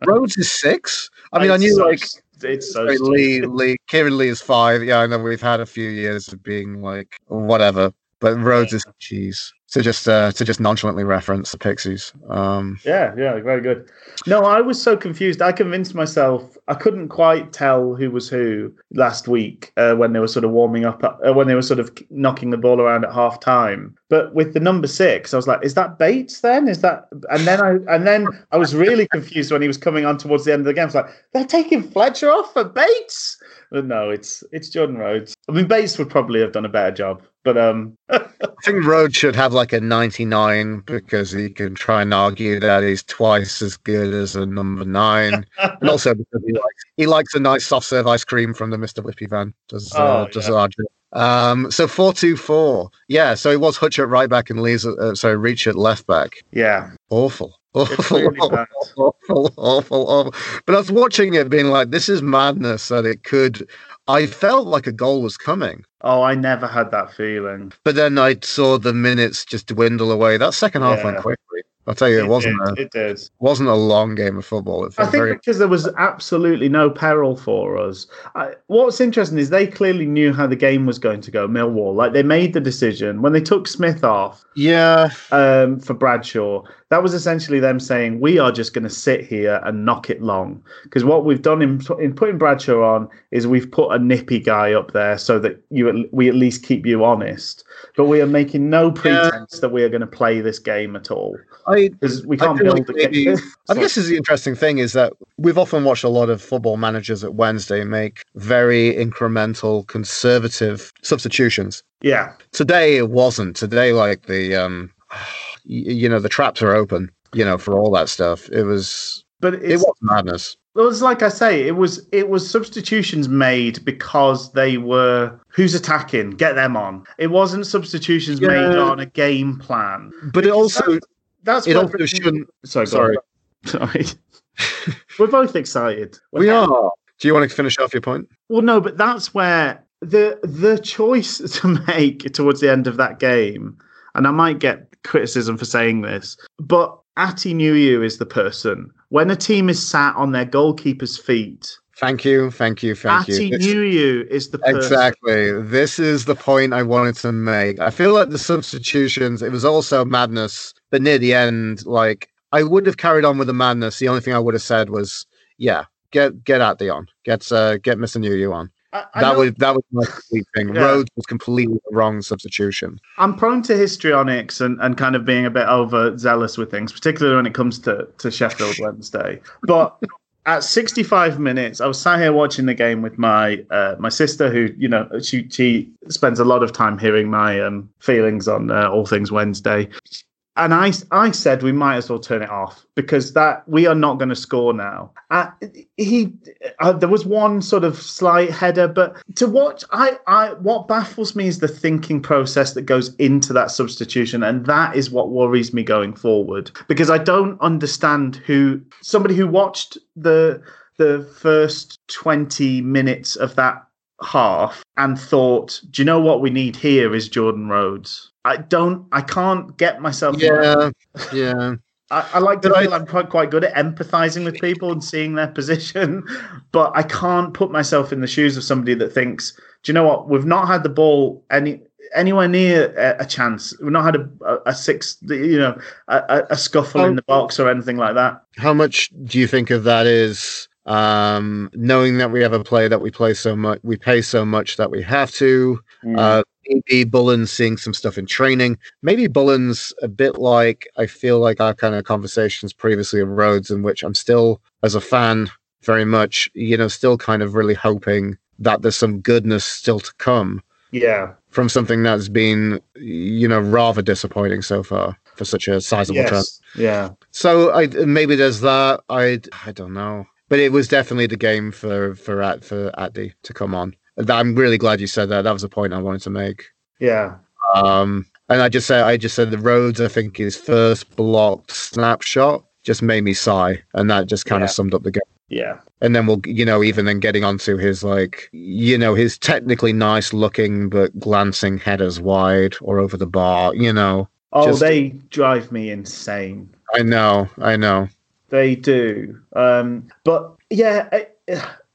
Rhodes is six. I mean, I knew so- like it's so. Lee, Lee, Kieran Lee is five. Yeah, I know we've had a few years of being like whatever, but Rhodes is cheese. To just uh, to just nonchalantly reference the Pixies. Um, Yeah, yeah, very good. No, I was so confused. I convinced myself I couldn't quite tell who was who last week uh, when they were sort of warming up, uh, when they were sort of knocking the ball around at half time. But with the number six, I was like, "Is that Bates? Then is that?" And then I and then I was really confused when he was coming on towards the end of the game. I was like, "They're taking Fletcher off for Bates." But no, it's it's Jordan Rhodes. I mean, Bates would probably have done a better job, but um, I think Rhodes should have like a 99 because he can try and argue that he's twice as good as a number nine, and also because he likes he likes a nice soft serve ice cream from the Mister Whippy van. Does uh, Oh, does yeah. Um, so four two four. Yeah, so it was Hutch at right back and Lee's uh, sorry Reach at left back. yeah, Awful. Awful, really bad. awful, awful, awful. But I was watching it, being like, "This is madness," and it could. I felt like a goal was coming, Oh, I never had that feeling. but then I saw the minutes just dwindle away. That second half went quickly. I'll tell you, it, wasn't did, a it did. wasn't a long game of football. It I think very because there was absolutely no peril for us. I, what's interesting is they clearly knew how the game was going to go. Millwall, like they made the decision when they took Smith off yeah. um, for Bradshaw. That was essentially them saying we are just going to sit here and knock it long. Because what we've done in in putting Bradshaw on is we've put a nippy guy up there so that you we at least keep you honest. But we are making no pretense that we are going to play this game at all I because we can't feel build like a maybe- game. I guess is the interesting thing is that we've often watched a lot of football managers at Wednesday make very incremental, conservative substitutions. yeah. Today it wasn't. Today, like the um, y- you know, the traps are open. You know, for all that stuff, it was But it was madness. It was like I say, it was it was substitutions made because they were who's attacking, get them on. It wasn't substitutions made on a game plan. But it also That's it what also shouldn't. Sorry, Sorry, sorry. We're both excited. we are. Do you want to finish off your point? Well, no, but that's where the the choice to make towards the end of that game, and I might get criticism for saying this, but Atdhe Nuhiu is the person. When a team is sat on their goalkeeper's feet, Thank you, thank you, thank Atdhe you. This- Nuhiu is the person. Exactly. This is the point I wanted to make. I feel like the substitutions, it was also madness, but near the end, like I would have carried on with the madness. The only thing I would have said was, yeah, get get at on. Get uh get Mr. Nuhiu on. I, I That know- was that was my complete thing. Yeah. Rhodes was completely the wrong substitution. I'm prone to histrionics and, and kind of being a bit overzealous with things, particularly when it comes to, to Sheffield Wednesday. But at 65 minutes, I was sat here watching the game with my uh, my sister, who you know she she spends a lot of time hearing my um, feelings on uh, all things Wednesday. And I, I said we might as well turn it off because that we are not going to score now. Uh, he, uh, there was one sort of slight header, but to watch, I, I, what baffles me is the thinking process that goes into that substitution, and that is what worries me going forward because I don't understand who somebody who watched the the first twenty minutes of that half and thought, do you know what we need here is Jordan Rhodes. I don't, I can't get myself. Yeah, yeah. I, I like to But I- feel I'm quite, quite good at empathizing with people and seeing their position, but I can't put myself in the shoes of somebody that thinks, do you know what? We've not had the ball any anywhere near a, a chance. We've not had a, a, a six, you know, a, scuffle Oh. in the box or anything like that. How much do you think of that is um knowing that we have a play that we play so much we pay so much that we have to Uh, maybe Bullen's seeing some stuff in training. Maybe Bullen's a bit like I feel like our kind of conversations previously of Rhodes, in which I'm still, as a fan, very much, you know, still kind of really hoping that there's some goodness still to come yeah. from something that's been, you know, rather disappointing so far for such a sizable trend. Yes. Yeah. So I maybe there's that. I I don't know, but it was definitely the game for for At for Atdhe to come on. I'm really glad you said that. That was a point I wanted to make. Yeah. Um, and I just said, I just said the roads. I think his first blocked snapshot just made me sigh, and that just kind Yeah. of summed up the game. Yeah. And then we'll, you know, even then getting onto his like, you know, his technically nice looking but glancing headers wide or over the bar. You know, Oh, Just- they drive me insane. I know, I know. They do. Um, but yeah, I-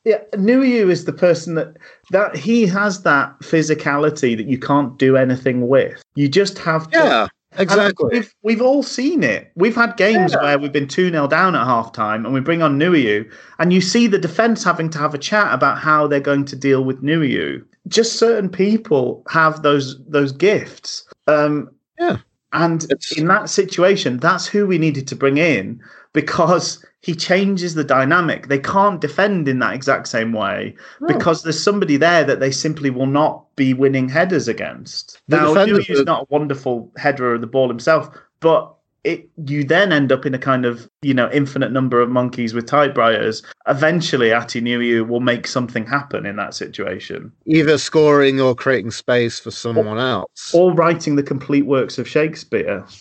yeah, Nuhiu is the person that that he has that physicality that you can't do anything with. You just have to. Yeah, exactly. We've, we've all seen it. We've had games Yeah. where we've been 2 0 down at half time and we bring on Nuhiu, and you see the defence having to have a chat about how they're going to deal with Nuhiu. Just certain people have those those gifts. Um, Yeah. And It's- in that situation, that's who we needed to bring in because he changes the dynamic. They can't defend in that exact same way No. because there's somebody there that they simply will not be winning headers against. The now, Nuhiu's are- not a wonderful header of the ball himself, but it you then end up in a kind of you know infinite number of monkeys with typewriters. Eventually, Atdhe Nuhiu will make something happen in that situation, Either scoring or creating space for someone else. or writing the complete works of Shakespeare.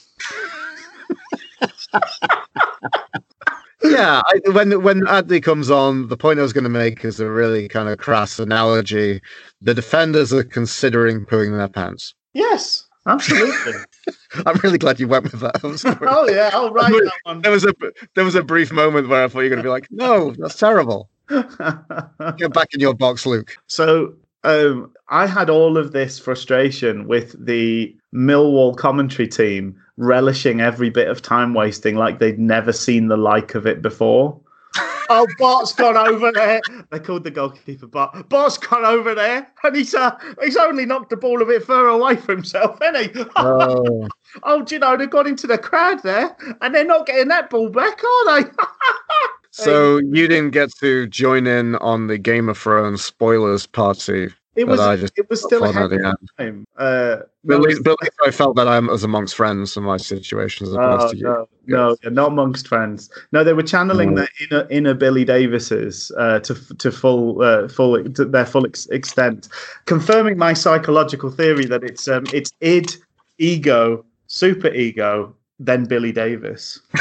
yeah, I, when when Atdhe comes on, the point I was going to make is a really kind of crass analogy. The defenders are considering pooing their pants. Yes, absolutely. I'm really glad you went with that. oh yeah, I'll write that one. There was a there was a brief moment where I thought you were going to be like, "No, that's terrible." Get back in your box, Luke. So um, I had all of this frustration with the Millwall commentary team relishing every bit of time wasting like they'd never seen the like of it before. oh, Bart's gone over there. They called the goalkeeper Bart. Bart's gone over there, and he's uh, he's only knocked the ball a bit further away from himself, hasn't he? Oh. oh, do you know they've gone into the crowd there, and they're not getting that ball back, are they? so you didn't get to join in on the Game of Thrones spoilers party it was I just it was still fun ahead at the of time. Uh, But at least, but at least I felt that I was amongst friends in my situation as opposed Oh, to you. no, no, yeah, not amongst friends. No, they were channeling No. their inner inner Billy Davieses uh, to to full uh, full to their full ex- extent, confirming my psychological theory that it's um it's id, ego, super ego, then Billy Davies.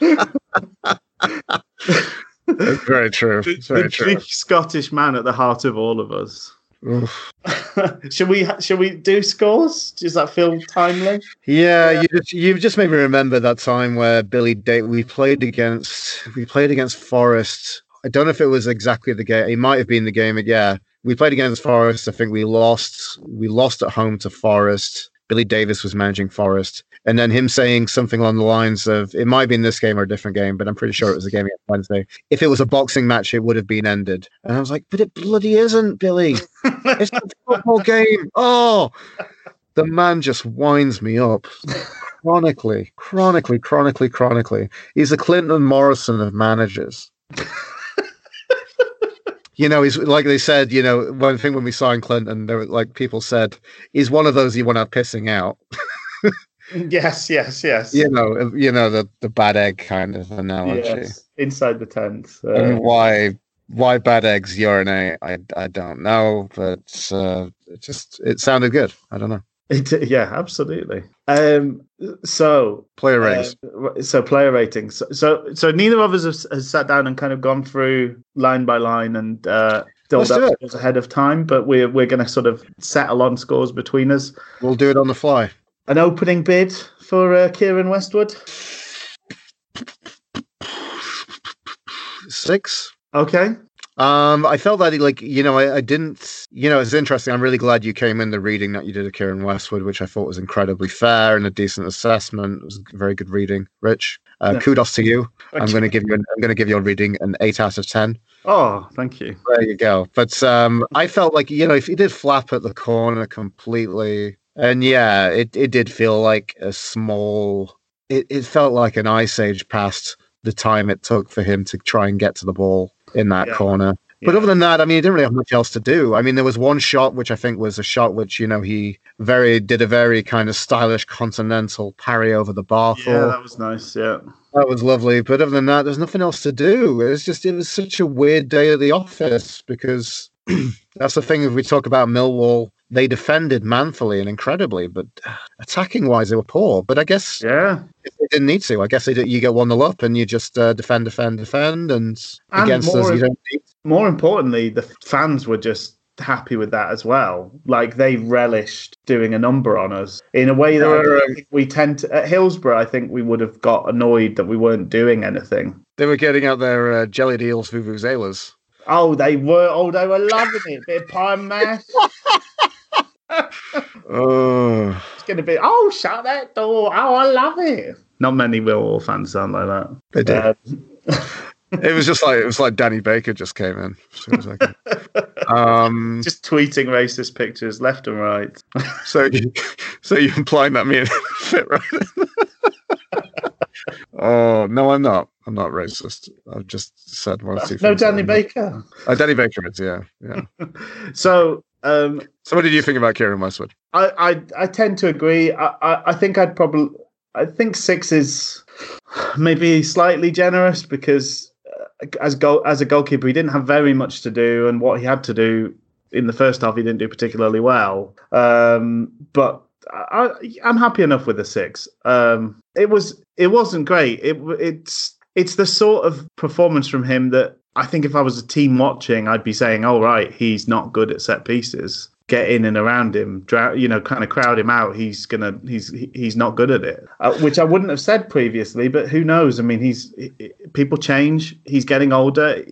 It's very true. Very the true. deep Scottish man at the heart of all of us. Should we should we do scores? Does that feel timely? Yeah, you just you just made me remember that time where Billy Day we played against we played against Forest. I don't know if it was exactly the game. It might have been the game. Yeah, we played against Forest. I think we lost. We lost at home to Forest. Billy Davies was managing Forest, and then him saying something along the lines of, "It might be in this game or a different game, but I'm pretty sure it was a game against Wednesday. If it was a boxing match, it would have been ended." And I was like, "But it bloody isn't, Billy. It's a football game. Oh, the man just winds me up chronically, chronically, chronically, chronically. He's the Clinton Morrison of managers. You know, he's like they said. You know, one thing when we signed Clinton, there were like people said he's one of those you want out pissing out. yes, yes, yes. You know, you know the the bad egg kind of analogy. Yes, inside the tent. Uh, And why why bad eggs urinate? I I don't know, but uh, it just it sounded good. I don't know. It- yeah, absolutely. Um, so, Player uh, ratings. so player ratings. So, so, so neither of us has, has sat down and kind of gone through line by line and uh, up scores ahead of time. But we're we're going to sort of settle on scores between us. we'll do it on the fly. An opening bid for uh, Keiren Westwood. Six. Okay. Um, I felt that like you know I, I didn't you know it's interesting. I'm really glad you came in the reading that you did of Keiren Westwood, which I thought was incredibly fair and a decent assessment. It was very good reading, Rich. Uh. Kudos to you. I'm going to give you an, I'm going to give your reading an eight out of ten. Oh, thank you. There you go. But um, I felt like you know if he did flap at the corner completely, and yeah, it it did feel like a small. It it felt like an ice age past the time it took for him to try and get to the ball in that Yeah. corner. But Yeah. other than that, I mean, he didn't really have much else to do. I mean, there was one shot which I think was a shot which you know he very did a very kind of stylish continental parry over the bar for. Yeah, that was nice. Yeah. That was lovely. But other than that, there's nothing else to do. It was just, it was such a weird day at the office because that's the thing. If we talk about Millwall, they defended manfully and incredibly, but attacking wise, they were poor. But I guess Yeah. they didn't need to. I guess they did, you get 1 0 up and you just uh, defend, defend, defend. And, And against us, more- you don't need more importantly, the fans were just happy with that as well. Like they relished doing a number on us in a way that I think we tend to. At Hillsborough, I think we would have got annoyed that we weren't doing anything. They were getting out their uh, jellied eels, vuvuzelas. Oh, they were. Oh, they were loving it. Bit of pie and mash. Oh, It's going to be. Oh, shut that door. Oh, I love it. Not many Will Millwall fans sound like that. they did. Uh, it was just like it was like Danny Baker just came in. as soon as I could- um, just tweeting racist pictures left and right. So, you, so you're implying that me and fit right oh no, I'm not. I'm not racist. I've just said one or two. No, Danny Baker. Uh, Danny Baker is, yeah, yeah. So, um, So, what did you think about Keiren Westwood? I, I I tend to agree. I, I, I think I'd probably I think six is maybe slightly generous because uh, as goal as a goalkeeper he didn't have very much to do, and what he had to do in the first half he didn't do particularly well. Um, but I, I'm happy enough with the six. Um, it was it wasn't great. It it's it's the sort of performance from him that I think if I was a team watching, I'd be saying, "All oh, right, he's not good at set pieces. Get in and around him, you know, kind of crowd him out. He's gonna, he's he's not good at it." Uh, which I wouldn't have said previously, but who knows? I mean, he's he, people change. He's getting older.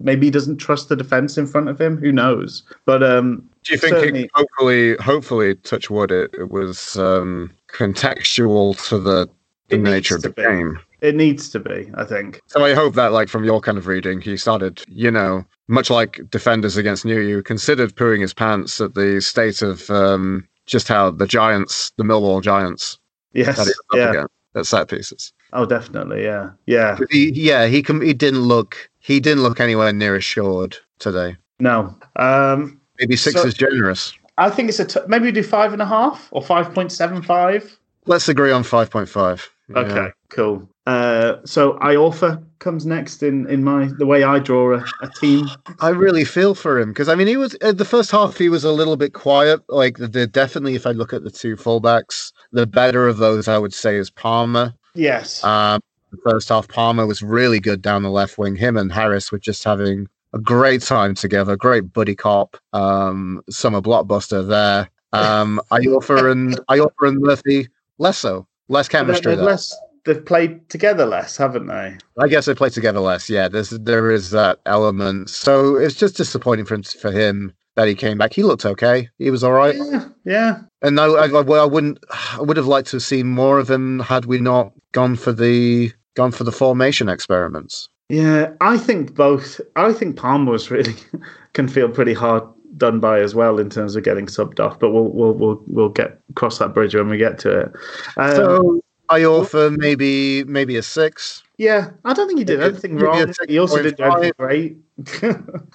Maybe he doesn't trust the defense in front of him. Who knows? But um, do you think it, hopefully, hopefully, touch wood, it, it was um, contextual to the the nature of the game? It needs to be, I think. So I hope that, like, from your kind of reading, he started, you know, much like defenders against Nuhiu, considered pooing his pants at the state of um, just how the Giants, the Millwall Giants, yes, yeah, at set pieces. Oh, definitely, yeah, yeah, he, yeah. He he didn't look he didn't look anywhere near assured today. No, um, maybe six so, is generous. I think it's a t- maybe we do five and a half or five point seven five. Let's agree on five point five. Okay, yeah. cool. Uh, so Iorfa comes next in in my the way I draw a, a team. I really feel for him because I mean he was uh, the first half he was a little bit quiet. Like the, the, definitely if I look at the two fullbacks, the better of those I would say is Palmer. Yes. Um, the first half Palmer was really good down the left wing. Him and Harris were just having a great time together. Great buddy cop. Um, summer blockbuster there. Um, Iorfa and Iorfa and Murphy less so, less chemistry. Less they've played together less, haven't they? I guess they played together less. Yeah, there's there is that element. So it's just disappointing for for him that he came back. He looked okay. He was all right. Yeah, yeah. And no, I, I, I wouldn't. I would have liked to have seen more of him had we not gone for the gone for the formation experiments. Yeah, I think both. I think Palmer was really can feel pretty hard done by as well in terms of getting subbed off. But we'll we'll we'll we'll get cross that bridge when we get to it. Um, so Iorfa maybe maybe a six. Yeah, I don't think he did anything wrong. He also did anything great.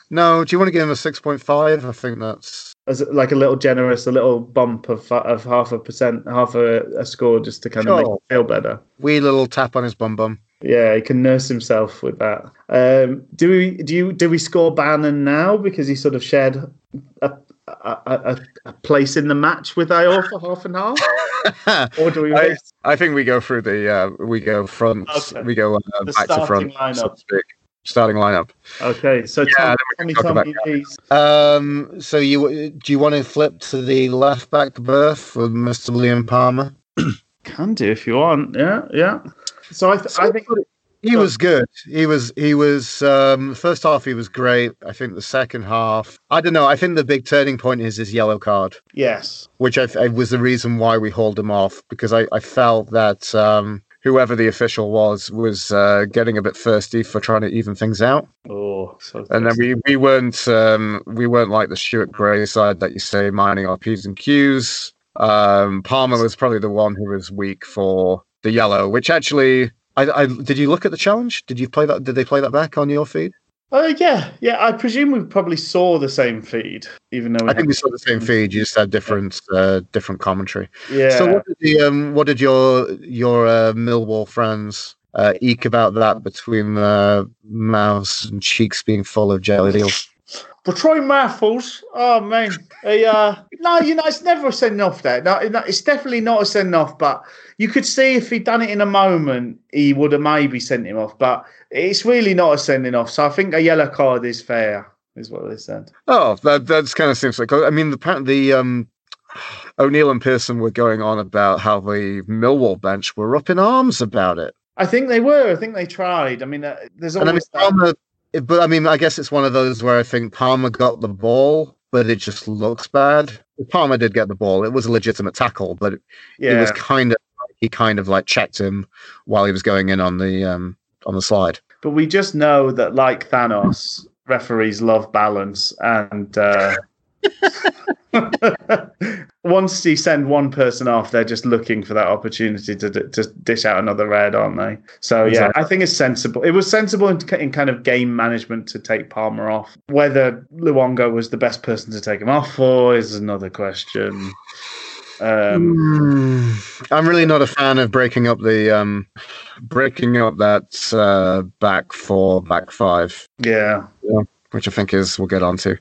no, do you want to give him a six point five? I think that's as like a little generous, a little bump of of half a percent, half a, a score, just to kind sure. of make him feel better. Wee little tap on his bum bum. Yeah, he can nurse himself with that. Um, do we do you do we score Bannan now because he sort of shared a, a, a, a place in the match with Iorfa half and half? or do we? I, I, think we go through the uh, we go front okay. we go uh, back to front. Lineup. So starting lineup. Okay, so yeah, tell me, please. Um, so you do you want to flip to the left back berth for Mr. William Palmer? Can do if you want. Yeah, yeah. So I, th- so I think he was good. He was he was um first half he was great. I think the second half I don't know. I think the big turning point is his yellow card. Yes, which I, I was the reason why we hauled him off because I, I felt that um whoever the official was was uh, getting a bit thirsty for trying to even things out. Oh, so and then we we weren't um, we weren't like the Stuart Gray side that you say mining our p's and q's. Um, Palmer was probably the one who was weak for the yellow, which actually, I, I did you look at the challenge? Did you play that? Did they play that back on your feed? Uh, yeah, yeah. I presume we probably saw the same feed, even though I think we saw the same feed. You just had different, uh, different commentary. Yeah. So, what did the um, what did your your uh, Millwall friends uh, eke about that between the mouths and cheeks being full of jelly deals? Troy mouthfuls. Oh man, he, uh, no, you know it's never a send off. There, no, it's definitely not a send off. But you could see if he'd done it in a moment, he would have maybe sent him off. But it's really not a sending off. So I think a yellow card is fair, is what they said. Oh, that that's kind of seems like. I mean, the the um, O'Neill and Pearson were going on about how the Millwall bench were up in arms about it. I think they were. I think they tried. I mean, uh, there's always. And I mean, but I mean, I guess it's one of those where I think Palmer got the ball, but it just looks bad. Palmer did get the ball; it was a legitimate tackle, but it, yeah. it was kind of he kind of like checked him while he was going in on the um, on the slide. But we just know that, like Thanos, referees love balance, and uh, once you send one person off, they're just looking for that opportunity to, to dish out another red, aren't they? So yeah. I think it's sensible. It was sensible in, in, kind of game management to take Palmer off. Whether Luongo was the best person to take him off for is another question. Um, mm, I'm really not a fan of breaking up the um, breaking up that uh, back four, back five. Yeah. yeah which I think is we'll get on to.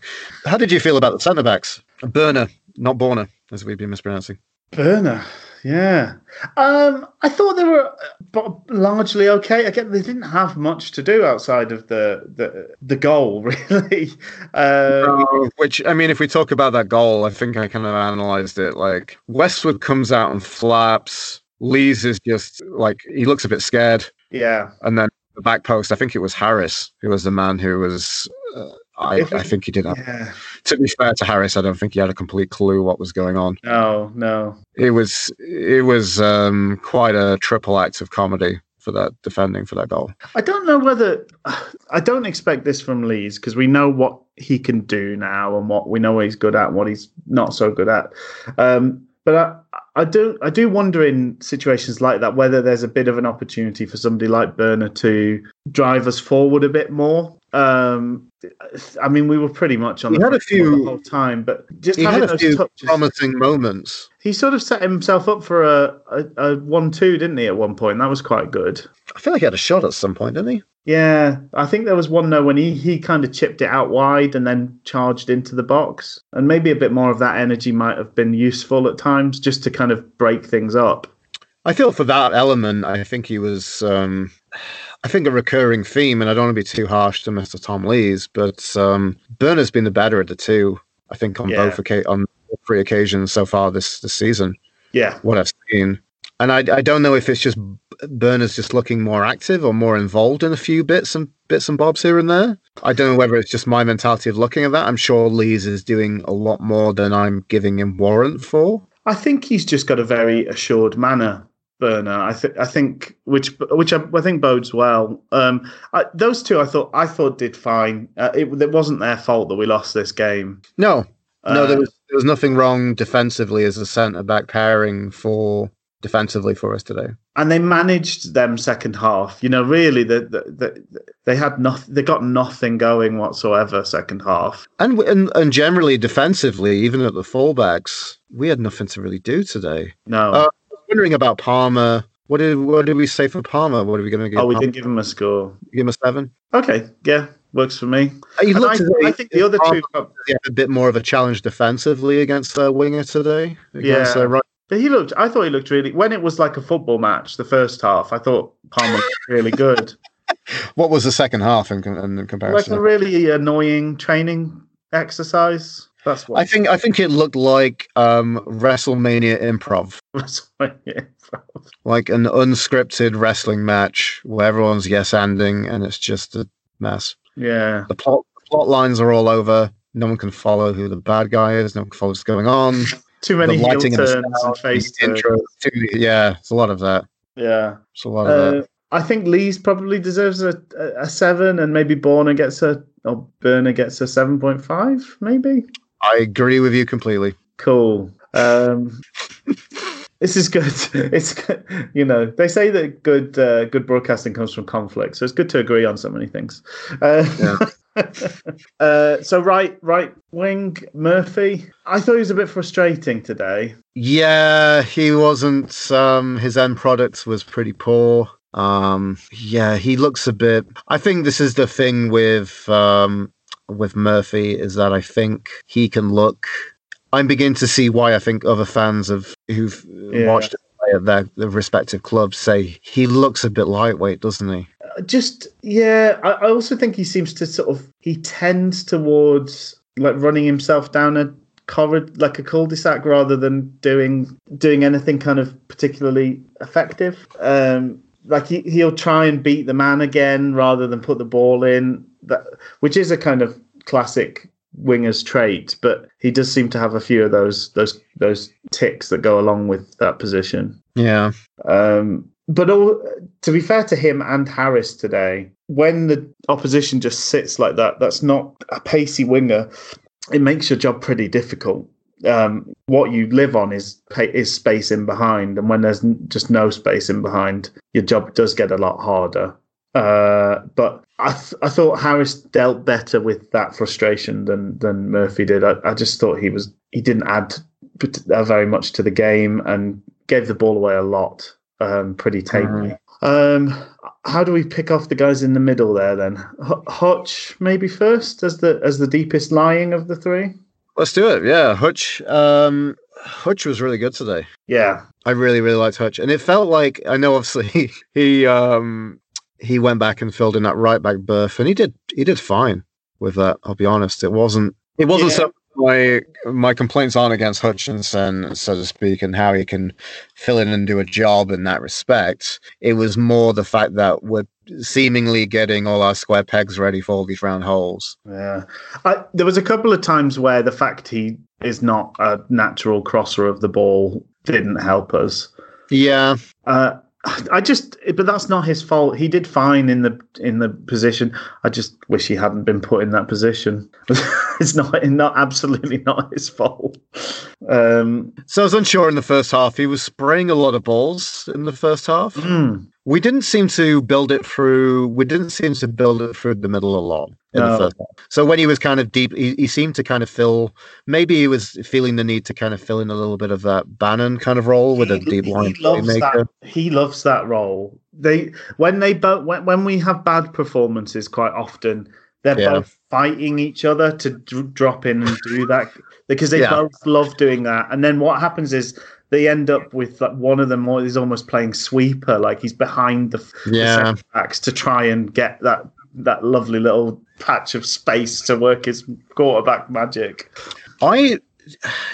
How did you feel about the centre backs? Burner, not Borner, as we've been mispronouncing. Burner. Yeah. Um, I thought they were uh, largely okay. Again, they didn't have much to do outside of the the, the goal, really. Um, which I mean, if we talk about that goal, I think I kind of analysed it. Like Westwood comes out and flaps. Lees is just like he looks a bit scared. Yeah. And then the back post, I think it was Harris who was the man who was. Uh, I, I, think he did. Yeah. To be fair to Harris, I don't think he had a complete clue what was going on. No, no. It was it was um, quite a triple act of comedy for that defending for that goal. I don't know whether I don't expect this from Lees because we know what he can do now and what we know he's good at, and what he's not so good at. Um, but I, do I do wonder in situations like that whether there's a bit of an opportunity for somebody like Börner to drive us forward a bit more. Um, I mean, we were pretty much on he the, had a few, the whole time, but just he having had a those few touches, promising moments. He sort of set himself up for a, a, a one-two, didn't he? At one point, that was quite good. I feel like he had a shot at some point, didn't he? Yeah, I think there was one though when he he kind of chipped it out wide and then charged into the box, and maybe a bit more of that energy might have been useful at times, just to kind of break things up. I feel for that element, I think he was. Um, I think a recurring theme, and I don't want to be too harsh to Mr. Tom Lees, but um, Börner's been the better of the two. I think on yeah. both oca- on three occasions so far this this season. Yeah, what I've seen, and I I don't know if it's just Börner's just looking more active or more involved in a few bits and bits and bobs here and there. I don't know whether it's just my mentality of looking at that. I'm sure Lees is doing a lot more than I'm giving him warrant for. I think he's just got a very assured manner Börner. I think I think which which I, I think bodes well. Um, I, those two I thought I thought did fine. Uh, it, it wasn't their fault that we lost this game. No, no, uh, there was there was nothing wrong defensively as a centre back pairing for defensively for us today. And they managed them second half. You know, really, the, the, the, they had nothing. They got nothing going whatsoever second half. And, and and generally defensively, even at the fullbacks, we had nothing to really do today. No. Uh, wondering about Palmer. What did what did we say for Palmer? What are we going to give? Oh, we Palmer? didn't give him a score. Give him a seven. Okay, yeah, works for me. I, I, think the other Palmer, two yeah, a bit more of a challenge defensively against the winger today. Against, yeah, uh, right. But he looked. I thought he looked really. When it was like a football match, the first half, I thought Palmer looked really good. what was the second half in, in comparison? Like a really annoying training exercise. That's what I think. I think it looked like um, WrestleMania improv. WrestleMania improv. Like an unscripted wrestling match where everyone's yes ending and it's just a mess. Yeah. The plot the plot lines are all over. No one can follow who the bad guy is. No one can follow what's going on. Too many the heel turns and face intro. Too, yeah, it's a lot of that. Yeah, it's a lot of uh, that. I think Lees probably deserves a, a, seven, and maybe Börner gets a or Börner gets a seven point five, maybe. I agree with you completely. Cool. Um, this is good. It's good. you know they say that good uh, good broadcasting comes from conflict, so it's good to agree on so many things. Uh, yeah. uh, so right right wing Murphy, I thought he was a bit frustrating today. Yeah, he wasn't. Um, his end product was pretty poor. Um, yeah, he looks a bit. I think this is the thing with um, with Murphy is that I think he can look. I'm beginning to see why I think other fans of who've yeah. watched at their, their, respective clubs say he looks a bit lightweight, doesn't he? Uh, just yeah, I, I also think he seems to sort of he tends towards like running himself down a corridor like a cul-de-sac rather than doing doing anything kind of particularly effective. Um, like he, he'll try and beat the man again rather than put the ball in that which is a kind of classic winger's trait but he does seem to have a few of those those those ticks that go along with that position yeah um but all, to be fair to him and Harris today, when the opposition just sits like that, that's not a pacey winger. It makes your job pretty difficult um, what you live on is is space in behind, and when there's just no space in behind, your job does get a lot harder. Uh, but I th- I thought Harris dealt better with that frustration than than Murphy did. I, I just thought he was he didn't add uh, very much to the game and gave the ball away a lot, um, pretty tamely. Mm. Um, how do we pick off the guys in the middle there then? H- Hutch maybe first as the as the deepest lying of the three. Let's do it. Yeah, Hutch. Um, Hutch was really good today. Yeah, I really, really liked Hutch, and it felt like I know obviously he, he um he went back and filled in that right back berth, and he did he did fine with that. I'll be honest, it wasn't it wasn't Yeah. so my my complaints aren't against Hutchinson, so to speak, and how he can fill in and do a job in that respect. It was more the fact that we're seemingly getting all our square pegs ready for all these round holes. yeah. I, there was a couple of times where the fact he is not a natural crosser of the ball didn't help us. Yeah, Uh, I just, but that's not his fault. He did fine in the in the position. I just wish he hadn't been put in that position. it's not not absolutely not his fault. Um, so I was unsure in the first half. He was spraying a lot of balls in the first half. mm, We didn't seem to build it through. We didn't seem to build it through the middle a lot No. the uh, first half. So when he was kind of deep, he, he seemed to kind of fill. Maybe he was feeling the need to kind of fill in a little bit of that Bannan kind of role with a he- deep line He loves playmaker. that. He loves that role. They when they both when, when we have bad performances, quite often they're Yeah. both fighting each other to d- drop in and do that because they Yeah. both love doing that. And then what happens is they end up with like one of them is almost playing sweeper, like he's behind the, the Yeah. centre backs to try and get that that lovely little patch of space to work his quarterback magic. I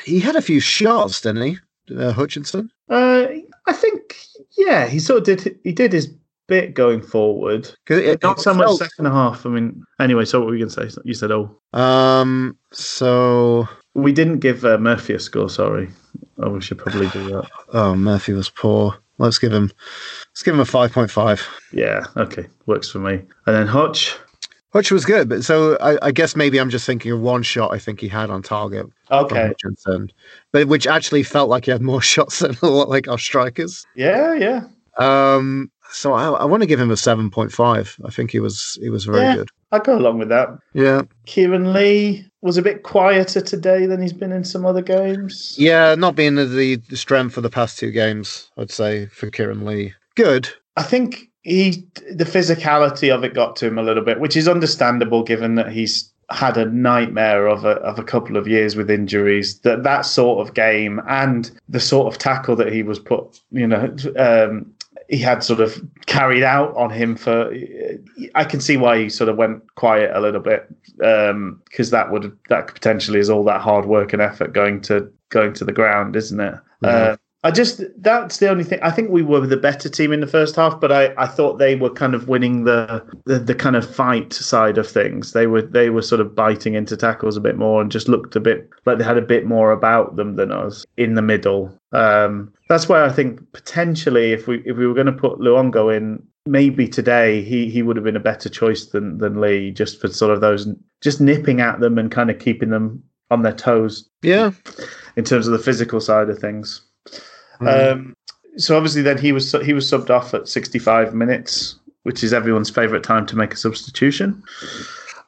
he had a few shots, didn't he, uh, Hutchinson? Uh, I think yeah, he sort of did. He did his bit going forward. 'Cause it- Not it so much felt- second half. I mean, anyway. So what were you going to say? You said, "Oh, Um. So, we didn't give uh, Murphy a score." Sorry. Oh, we should probably do that. oh, Murphy was poor. Let's give him. Let's give him a five point five. Yeah. Okay. Works for me. And then Hutch. Hutch was good, but so I, I guess maybe I'm just thinking of one shot I think he had on target Okay. Hutchinson, but which actually felt like he had more shots than a lot like our strikers. Yeah. Yeah. Um, so I, I want to give him a seven point five. I think he was he was very Yeah. good. I go along with that. Yeah, Kieran Lee was a bit quieter today than he's been in some other games. yeah, not being the, the strength for the past two games, I'd say for Kieran Lee. Good. I think he the physicality of it got to him a little bit, which is understandable given that he's had a nightmare of a of a couple of years with injuries. That that sort of game and the sort of tackle that he was put, you know, um, he had sort of carried out on him for. I can see why he sort of went quiet a little bit because that would that potentially is all that hard work and effort going to going to the ground, isn't it? Yeah. Uh, I just that's the only thing. I think we were the better team in the first half, but I, I thought they were kind of winning the, the the kind of fight side of things. They were they were sort of biting into tackles a bit more and just looked a bit like they had a bit more about them than us in the middle. Um, that's why I think potentially if we if we were going to put Luongo in, maybe today he he would have been a better choice than than Lee, just for sort of those just nipping at them and kind of keeping them on their toes Yeah. in terms of the physical side of things. Mm. Um, so obviously, then he was he was subbed off at 65 minutes, which is everyone's favourite time to make a substitution.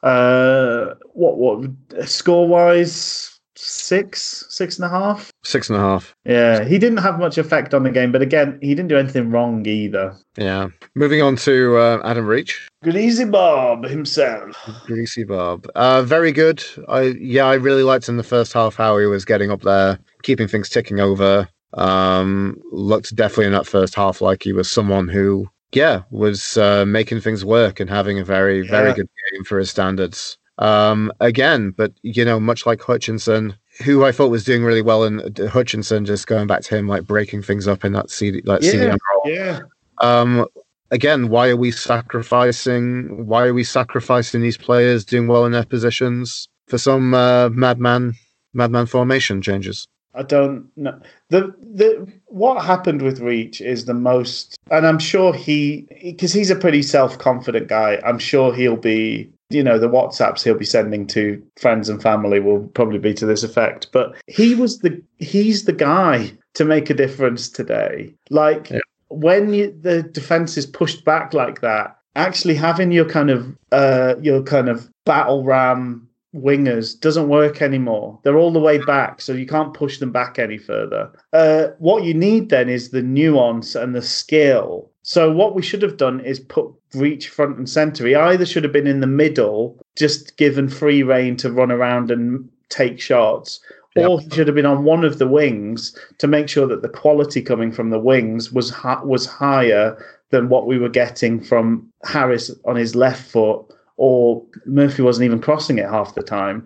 Uh, what what score wise? Six six and a half. Six and a half. Yeah, he didn't have much effect on the game, but again, he didn't do anything wrong either. Yeah. Moving on to uh, Adam Reach. Greasy Bob himself. Greasy Bob. Uh, very good. I yeah, I really liked in the first half how he was getting up there, keeping things ticking over. Um, looked definitely in that first half like he was someone who, yeah, was uh, making things work and having a very very good game for his standards. Um, again, but you know, much like Hutchinson, who I thought was doing really well, and Hutchinson just going back to him like breaking things up in that CD, like Yeah. CDM role. Yeah, Um, again, why are we sacrificing? Why are we sacrificing these players doing well in their positions for some uh, madman, madman formation changes? I don't know. The the what happened with Reach is the most, and I'm sure he because he's a pretty self confident guy. I'm sure he'll be. You know, the WhatsApps he'll be sending to friends and family will probably be to this effect. But he was the he's the guy to make a difference today. Like Yeah. when you, the defense is pushed back like that, actually having your kind of uh your kind of battle ram wingers doesn't work anymore. They're all the way back, so you can't push them back any further. Uh, what you need then is the nuance and the skill. So what we should have done is put Reach front and center. He either should have been in the middle, just given free reign to run around and take shots, Yep. Or he should have been on one of the wings to make sure that the quality coming from the wings was ha- was higher than what we were getting from Harris on his left foot, or Murphy wasn't even crossing it half the time.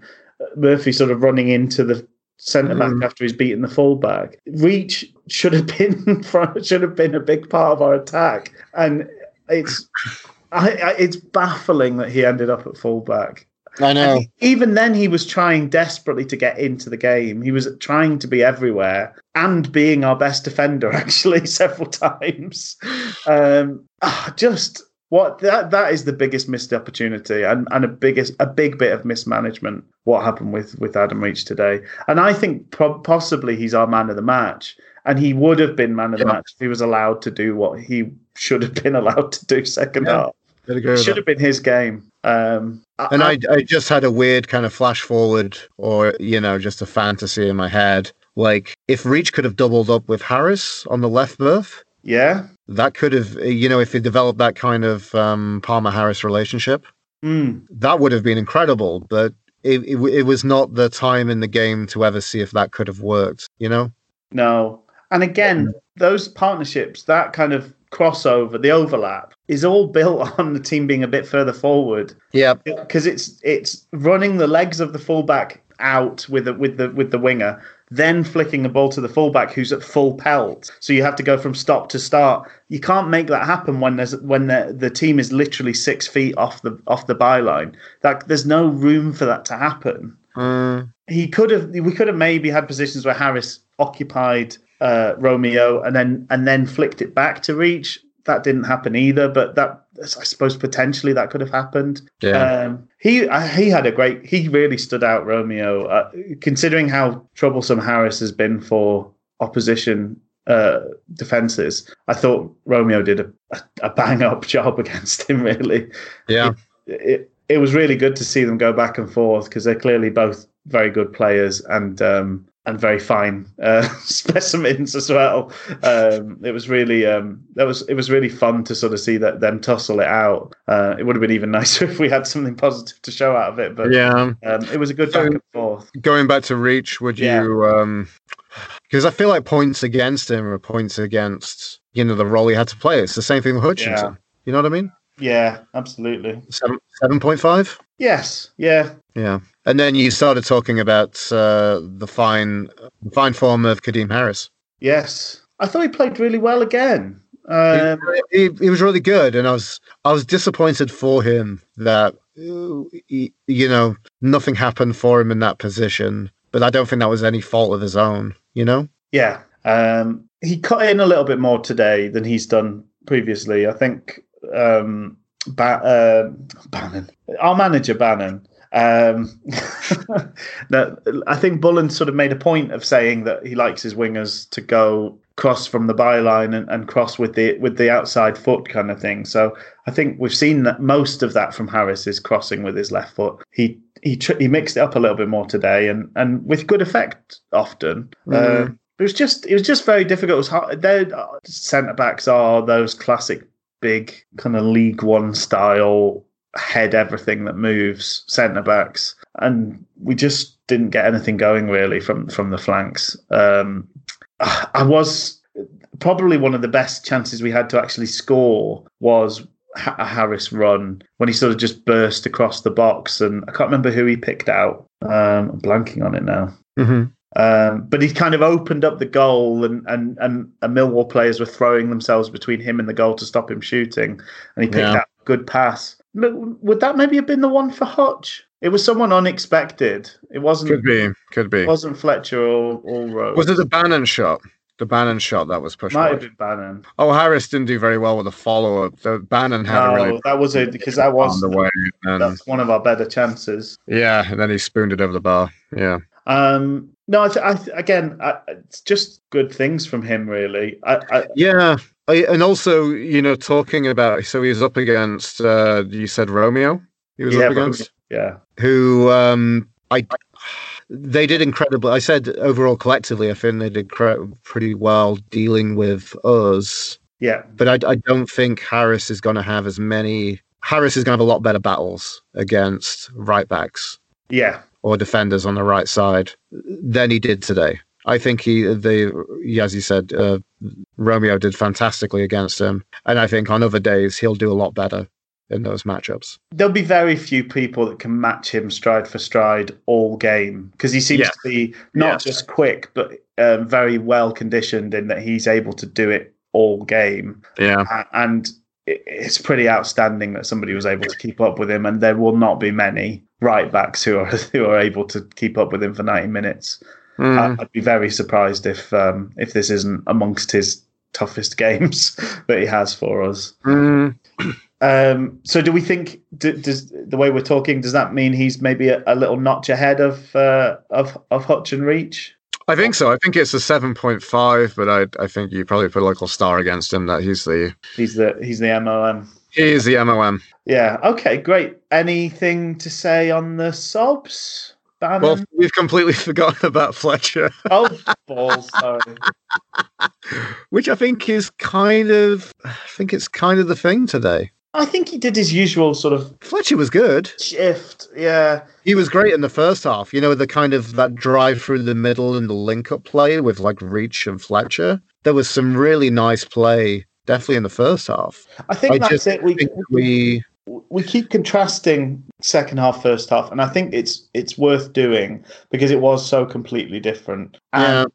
Murphy sort of running into the centre back mm. after he's beaten the fullback. Reach should have been should have been a big part of our attack, and it's I, I, it's baffling that he ended up at fullback. I know. even then, he was trying desperately to get into the game. He was trying to be everywhere and being our best defender, actually, several times. Um, ah, just what that that is the biggest missed opportunity and, and a biggest a big bit of mismanagement. What happened with with Adam Reach today, and I think pro- possibly he's our man of the match, and he would have been man of the match if he was allowed to do what he should have been allowed to do second yeah. half. It should have been his game. Um, and I, I, I just had a weird kind of flash forward, or you know, just a fantasy in my head. Like if Reach could have doubled up with Harris on the left berth, yeah, that could have, you know, if they developed that kind of um, Palmer Harris relationship, mm. that would have been incredible. But it, it, it was not the time in the game to ever see if that could have worked. You know? No. And again, those partnerships, that kind of crossover, the overlap, is all built on the team being a bit further forward. Yeah, because it's it's running the legs of the fullback out with the with the with the winger, then flicking the ball to the fullback who's at full pelt. So you have to go from stop to start. You can't make that happen when there's when the, the team is literally six feet off the off the byline. That there's no room for that to happen. Mm. He could have we could have maybe had positions where Harris occupied uh, Romeo and then and then flicked it back to Reach. That didn't happen either, but that I suppose potentially that could have happened. Yeah. Um, he he had a great. He really stood out, Romeo, uh, considering how troublesome Harris has been for opposition uh, defenses. I thought Romeo did a, a, a bang up job against him. Really. Yeah. It, it, it was really good to see them go back and forth because they're clearly both very good players and um, and very fine uh, specimens as well. Um, it was really um, that was it was really fun to sort of see that them tussle it out. Uh, it would have been even nicer if we had something positive to show out of it, but yeah, um, it was a good so, back and forth. Going back to Reach, would yeah. you? Because um, I feel like points against him are points against you know the role he had to play. It's the same thing with Hutchinson. Yeah. You know what I mean? Yeah, absolutely. Seven seven point five. Yes. Yeah. Yeah. And then you started talking about uh, the fine, fine form of Kadeem Harris. Yes, I thought he played really well again. Um, he, he, he, was really good, and I was I was disappointed for him that he, you know nothing happened for him in that position. But I don't think that was any fault of his own. You know? Yeah. Um, he cut in a little bit more today than he's done previously. I think um, ba- uh, Bannan, our manager Bannan, um, that I think Bullen sort of made a point of saying that he likes his wingers to go cross from the byline and, and cross with the with the outside foot kind of thing. So I think we've seen that most of that from Harris is crossing with his left foot. He he tr- he mixed it up a little bit more today and and with good effect often. Mm. Uh, it was just it was just very difficult. It was hard. Their centre backs are those classic big kind of League One style head everything that moves centre backs, and we just didn't get anything going really from from the flanks. Um, I was probably one of the best chances we had to actually score was a Harris run when he sort of just burst across the box, and I can't remember who he picked out. Um, I'm blanking on it now. Mm-hmm. Um, but he kind of opened up the goal, and, and, and, and Millwall players were throwing themselves between him and the goal to stop him shooting. And he picked yeah. out a good pass. Would that maybe have been the one for Hutch? It was someone unexpected. It wasn't. Could be. Could be. It wasn't Fletcher or, or Rose. Was it the Bannan shot? The Bannan shot that was pushed. Might have been Bannan. Oh, Harris didn't do very well with the follow up. The Bannan had no, a really. that was it because that was the way. And, that's one of our better chances. Yeah, and then he spooned it over the bar. Yeah. Um, no, I, I again, I, it's just good things from him, really. I, yeah, and also, you know, talking about so he was up against. Uh, you said Romeo. He was yeah, up against. Yeah. Who um, I they did incredibly. I said overall collectively, I think they did pretty well dealing with us. Yeah. But I, I don't think Harris is going to have as many. Harris is going to have a lot better battles against right backs. Yeah, or defenders on the right side than he did today. I think he, the, as you said, uh, Romeo did fantastically against him, and I think on other days he'll do a lot better in those matchups. There'll be very few people that can match him stride for stride all game because he seems Yeah. to be not Yeah. just quick but um, very well conditioned in that he's able to do it all game. Yeah, and it's pretty outstanding that somebody was able to keep up with him. And there will not be many right backs who are who are able to keep up with him for ninety minutes. Mm. I'd be very surprised if um, if this isn't amongst his toughest games that he has for us. Mm. Um, so, do we think d- does the way we're talking does that mean he's maybe a, a little notch ahead of uh, of of Hutch and Reach? I think so. I think it's a seven point five, but I I think you probably put a local star against him that he's the He's the he's the MOM. He is the MOM. Yeah. Okay. Great. Anything to say on the sobs? Bannan? Well, we've completely forgotten about Fletcher, oh balls! Sorry. which I think is kind of I think it's kind of the thing today. I think he did his usual sort of Fletcher was good. shift. Yeah. He was great in the first half. You know, the kind of that drive through the middle and the link up play with like Reach and Fletcher. There was some really nice play, definitely in the first half. I think I that's it. We we we keep contrasting second half, first half, and I think it's it's worth doing because it was so completely different. And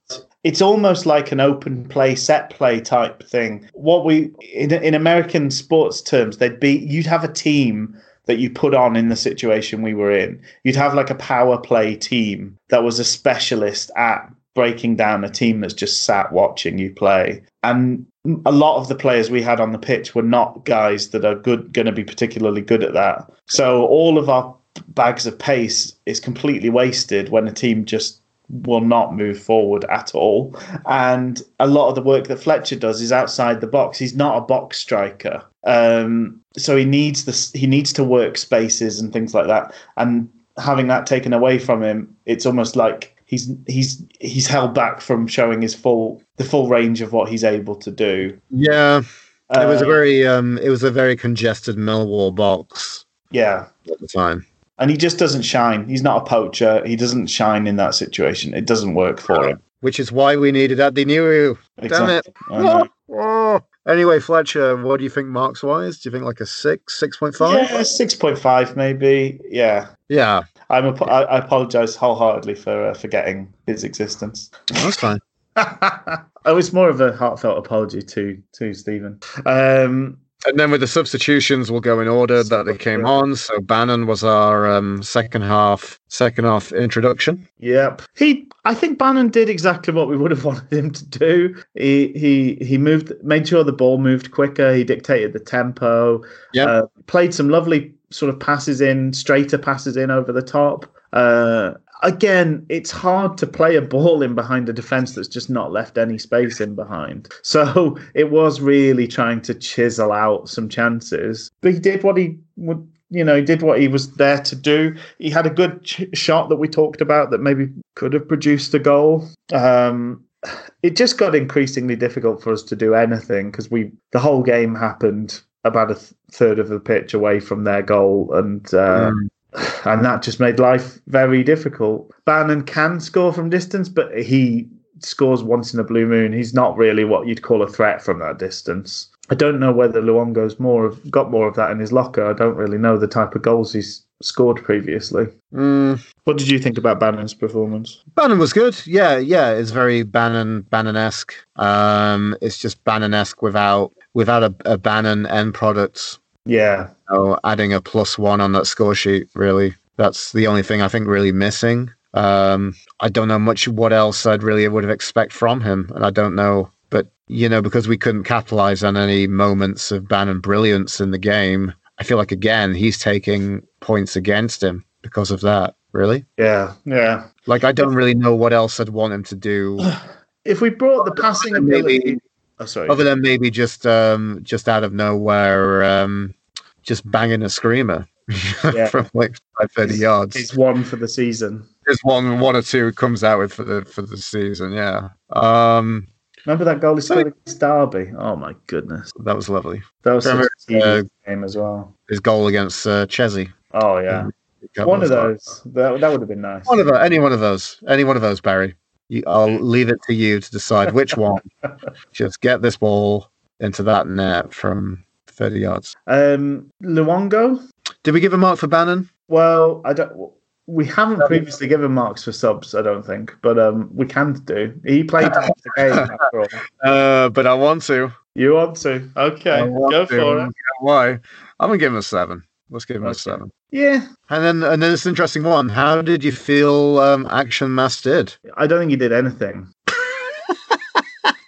it's almost like an open play, set play type thing. What we in in American sports terms, they'd be you'd have a team that you put on in the situation we were in. You'd have like a power play team that was a specialist at breaking down a team that's just sat watching you play. And a lot of the players we had on the pitch were not guys that are good going to be particularly good at that. So all of our bags of pace is completely wasted when a team just will not move forward at all. And a lot of the work that Fletcher does is outside the box. He's not a box striker. Um, so he needs this he needs to work spaces and things like that. And having that taken away from him, it's almost like he's he's he's held back from showing his full the full range of what he's able to do. yeah, it was a Uh, very um it was a very congested Millwall box yeah. at the time. And he just doesn't shine. He's not a poacher. He doesn't shine in that situation. It doesn't work for him. Which is why we needed Atdhe Nuhiu. Damn it. Oh. Anyway, Fletcher, what do you think marks wise? Do you think like a six, six point five? Yeah, six point five maybe. Yeah, Yeah, I'm. A, I, I apologize wholeheartedly for uh, forgetting his existence. that's fine. oh, it's more of a heartfelt apology to to Stephen. Um, And then with the substitutions, we'll go in order that they came on. So Bannan was our um, second half, second half introduction. Yep. He I think Bannan did exactly what we would have wanted him to do. He he he moved made sure the ball moved quicker, he dictated the tempo. Yep. Uh, played some lovely sort of passes in, straighter passes in over the top. Uh Again, it's hard to play a ball in behind a defense that's just not left any space in behind. So it was really trying to chisel out some chances. But he did what he would, you know, he did what he was there to do. He had a good ch- shot that we talked about that maybe could have produced a goal. Um, it just got increasingly difficult for us to do anything because we the whole game happened about a th- third of the pitch away from their goal, and uh, Mm. and that just made life very difficult. Bannan can score from distance, but he scores once in a blue moon. He's not really what you'd call a threat from that distance. I don't know whether Luongo's more of got more of that in his locker. I don't really know the type of goals he's scored previously. Mm. What did you think about Bannan's performance? Bannan was good. Yeah, yeah. It's very Bannan Bannan esque. Um, it's just Bannan esque without without a, a Bannan end product. Yeah, So adding a plus one on that score sheet, really, that's the only thing I think really missing. Um, I don't know much what else I'd really would have expect from him, and I don't know. But you know, because we couldn't capitalize on any moments of Bannan brilliance in the game, I feel like again he's taking points against him because of that. Really, yeah, yeah. like I don't really know what else I'd want him to do. If we brought the passing maybe- ability, oh sorry, other than maybe just um just out of nowhere um just banging a screamer Yeah. from like five thirty He's- yards. he's one for the season. There's one one or two comes out with for the for the season. Yeah, um, Remember that goal he scored against Derby? Oh my goodness, that was lovely. that was such Remember, a uh, game as well. His goal against uh, Chesney. Oh yeah, One of those. That, that would have been nice. One of the, any one of those. Any one of those, Barry. You, I'll leave it to you to decide which one. Just get this ball into that net from 30 yards. Um, Luongo. Did we give a mark for Bannan? Well, I don't. We haven't previously given marks for subs, I don't think, but um, we can do. He played half the game after all. Uh, but I want to. You want to? Okay, want go to. for it. Why? I'm gonna give him a seven. Let's give him a seven. Yeah, And then, and then this interesting one. How did you feel um, Action Mass did? I don't think he did anything.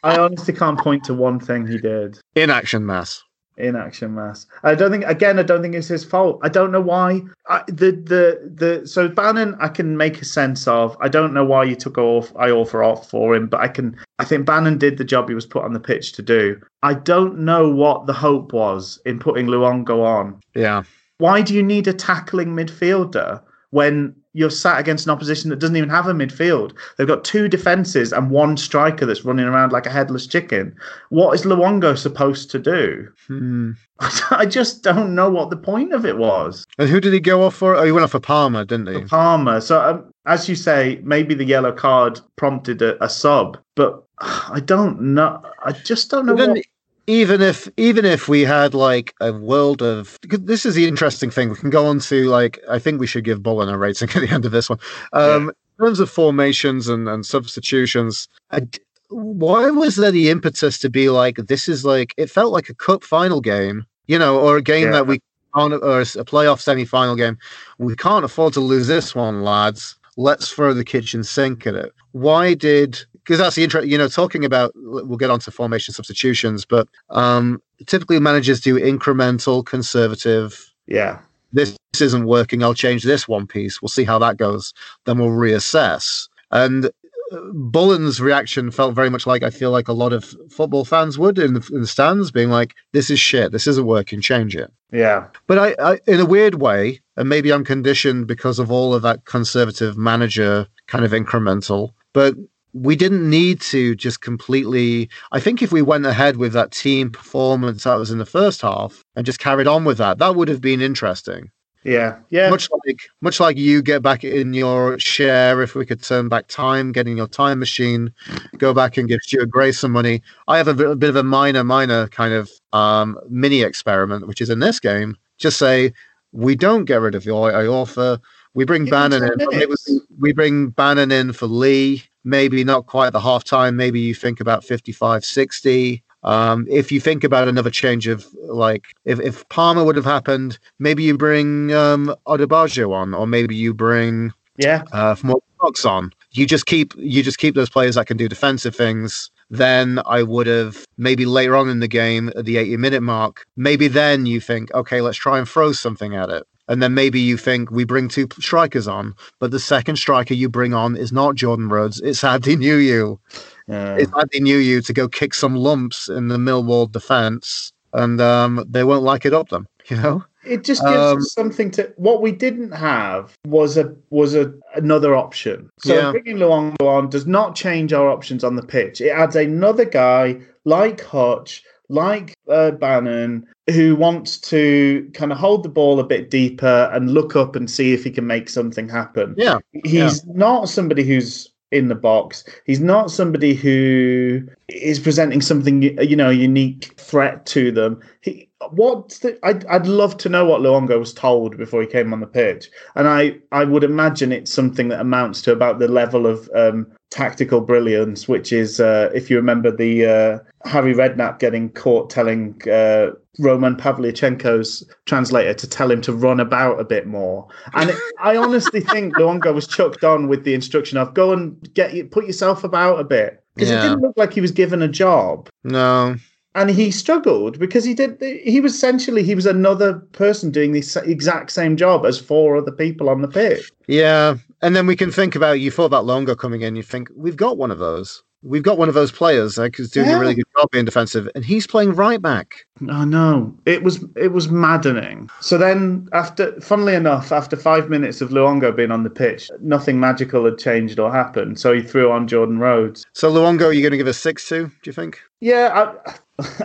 I honestly can't point to one thing he did In Action Mass. in Action Mass. I don't think. Again, I don't think it's his fault. I don't know why. I, the the the so Bannan, I can make a sense of. I don't know why you took off. Iorfa off for him, but I can. I think Bannan did the job he was put on the pitch to do. I don't know what the hope was in putting Luongo on. Yeah. Why do you need a tackling midfielder when you're sat against an opposition that doesn't even have a midfield? They've got two defenses and one striker that's running around like a headless chicken. What is Luongo supposed to do? Hmm. I just don't know what the point of it was. And who did he go off for? Oh, he went off for Palmer, didn't he? Palmer. So, um, as you say, maybe the yellow card prompted a, a sub, but I don't know. I just don't know. What, even if even if we had like a world of this is the interesting thing. We can go on to like i think we should give Bullen a rating at the end of this one. Um in terms of formations and, and substitutions I why was there the impetus to be like this is like it felt like a cup final game you know or a game Yeah. that we can't or a playoff semi-final game. We can't afford to lose this one lads. Let's throw the kitchen sink at it. Why did because that's the interest you know talking about we'll get on to formation substitutions but um typically managers do incremental conservative yeah, this isn't working i'll change this one piece we'll see how that goes then we'll reassess and uh, Bullen's reaction felt very much like I feel like a lot of football fans would in the, in the stands, being like, "This is shit. This isn't working. Change it." yeah, But I, I, in a weird way, and maybe I'm conditioned because of all of that conservative manager kind of incremental, but we didn't need to just completely. I think if we went ahead with that team performance that was in the first half and just carried on with that, that would have been interesting. yeah, yeah. Much like, much like you get back in your share. If we could turn back time, getting your time machine, go back and give Stuart Gray some money. I have a bit, a bit of a minor, minor kind of um, mini experiment, which is in this game. Just say we don't get rid of the offer. We bring Bannan in. but maybe minutes. we bring Bannan in for Lee. Maybe not quite the half time. Maybe you think about 55, 60. Um, if you think about another change of like, if, if Palmer would have happened, maybe you bring um, Odubajo on, or maybe you bring yeah, uh, more Fox on. You just keep you just keep those players that can do defensive things. Then I would have maybe later on in the game at the 80 minute mark. Maybe then you think, okay, let's try and throw something at it. And then maybe you think we bring two strikers on, but the second striker you bring on is not Jordan Rhodes. It's Atdhe Nuhiu yeah. It's Atdhe Nuhiu to go kick some lumps in the Millwall defense, and um, they won't like it up them. You know? It just gives Um, us something to. What we didn't have was a was a another option. So Yeah. bringing Luongo on does not change our options on the pitch. It adds another guy like Hutch, like uh, Bannan, who wants to kind of hold the ball a bit deeper and look up and see if he can make something happen. Yeah. He's not somebody who's in the box. He's not somebody who is presenting something you know a unique threat to them. He what the, I'd I'd love to know what Luongo was told before he came on the pitch, and I I would imagine it's something that amounts to about the level of um, tactical brilliance, which is uh, if you remember the uh, Harry Redknapp getting caught telling uh, Roman Pavlyuchenko's translator to tell him to run about a bit more, and I honestly think Luongo was chucked on with the instruction of go and get you put yourself about a bit because Yeah. it didn't look like he was given a job No. And he struggled because he did he was essentially he was another person doing the exact same job as four other people on the pitch Yeah, and then we can think about you thought about Luongo coming in. You think we've got one of those. we've got one of those players like who's doing Yeah. a really good job being defensive, and he's playing right back. I know it was it was maddening. So then, after, funnily enough, after five minutes of Luongo being on the pitch, nothing magical had changed or happened. So he threw on Jordan Rhodes. So Luongo, you're going to give a six to? Do you think? Yeah, I,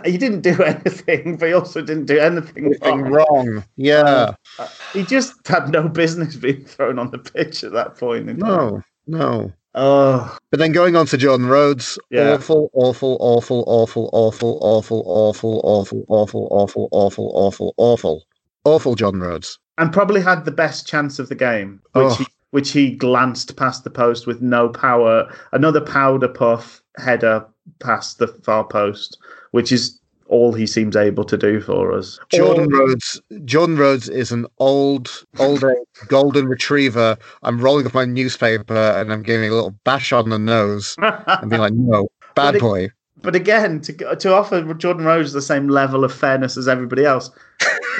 he didn't do anything, but he also didn't do anything Anything wrong. wrong? Yeah. He just had no business being thrown on the pitch at that point. No. No. Oh, But then going on to Jordan Rhodes, Yeah. awful, awful, awful, awful, awful, awful, awful, awful, awful, awful, awful, awful, awful, awful. Jordan Rhodes. and probably had the best chance of the game, which Oh. he, which he glanced past the post with no power. Another powder puff header past the far post, which is all he seems able to do for us. Jordan Or- Rhodes. Jordan Rhodes is an old, old golden retriever. I'm rolling up my newspaper and I'm giving a little bash on the nose and being like, "No, bad But it- boy." But again, to to offer Jordan Rhodes the same level of fairness as everybody else,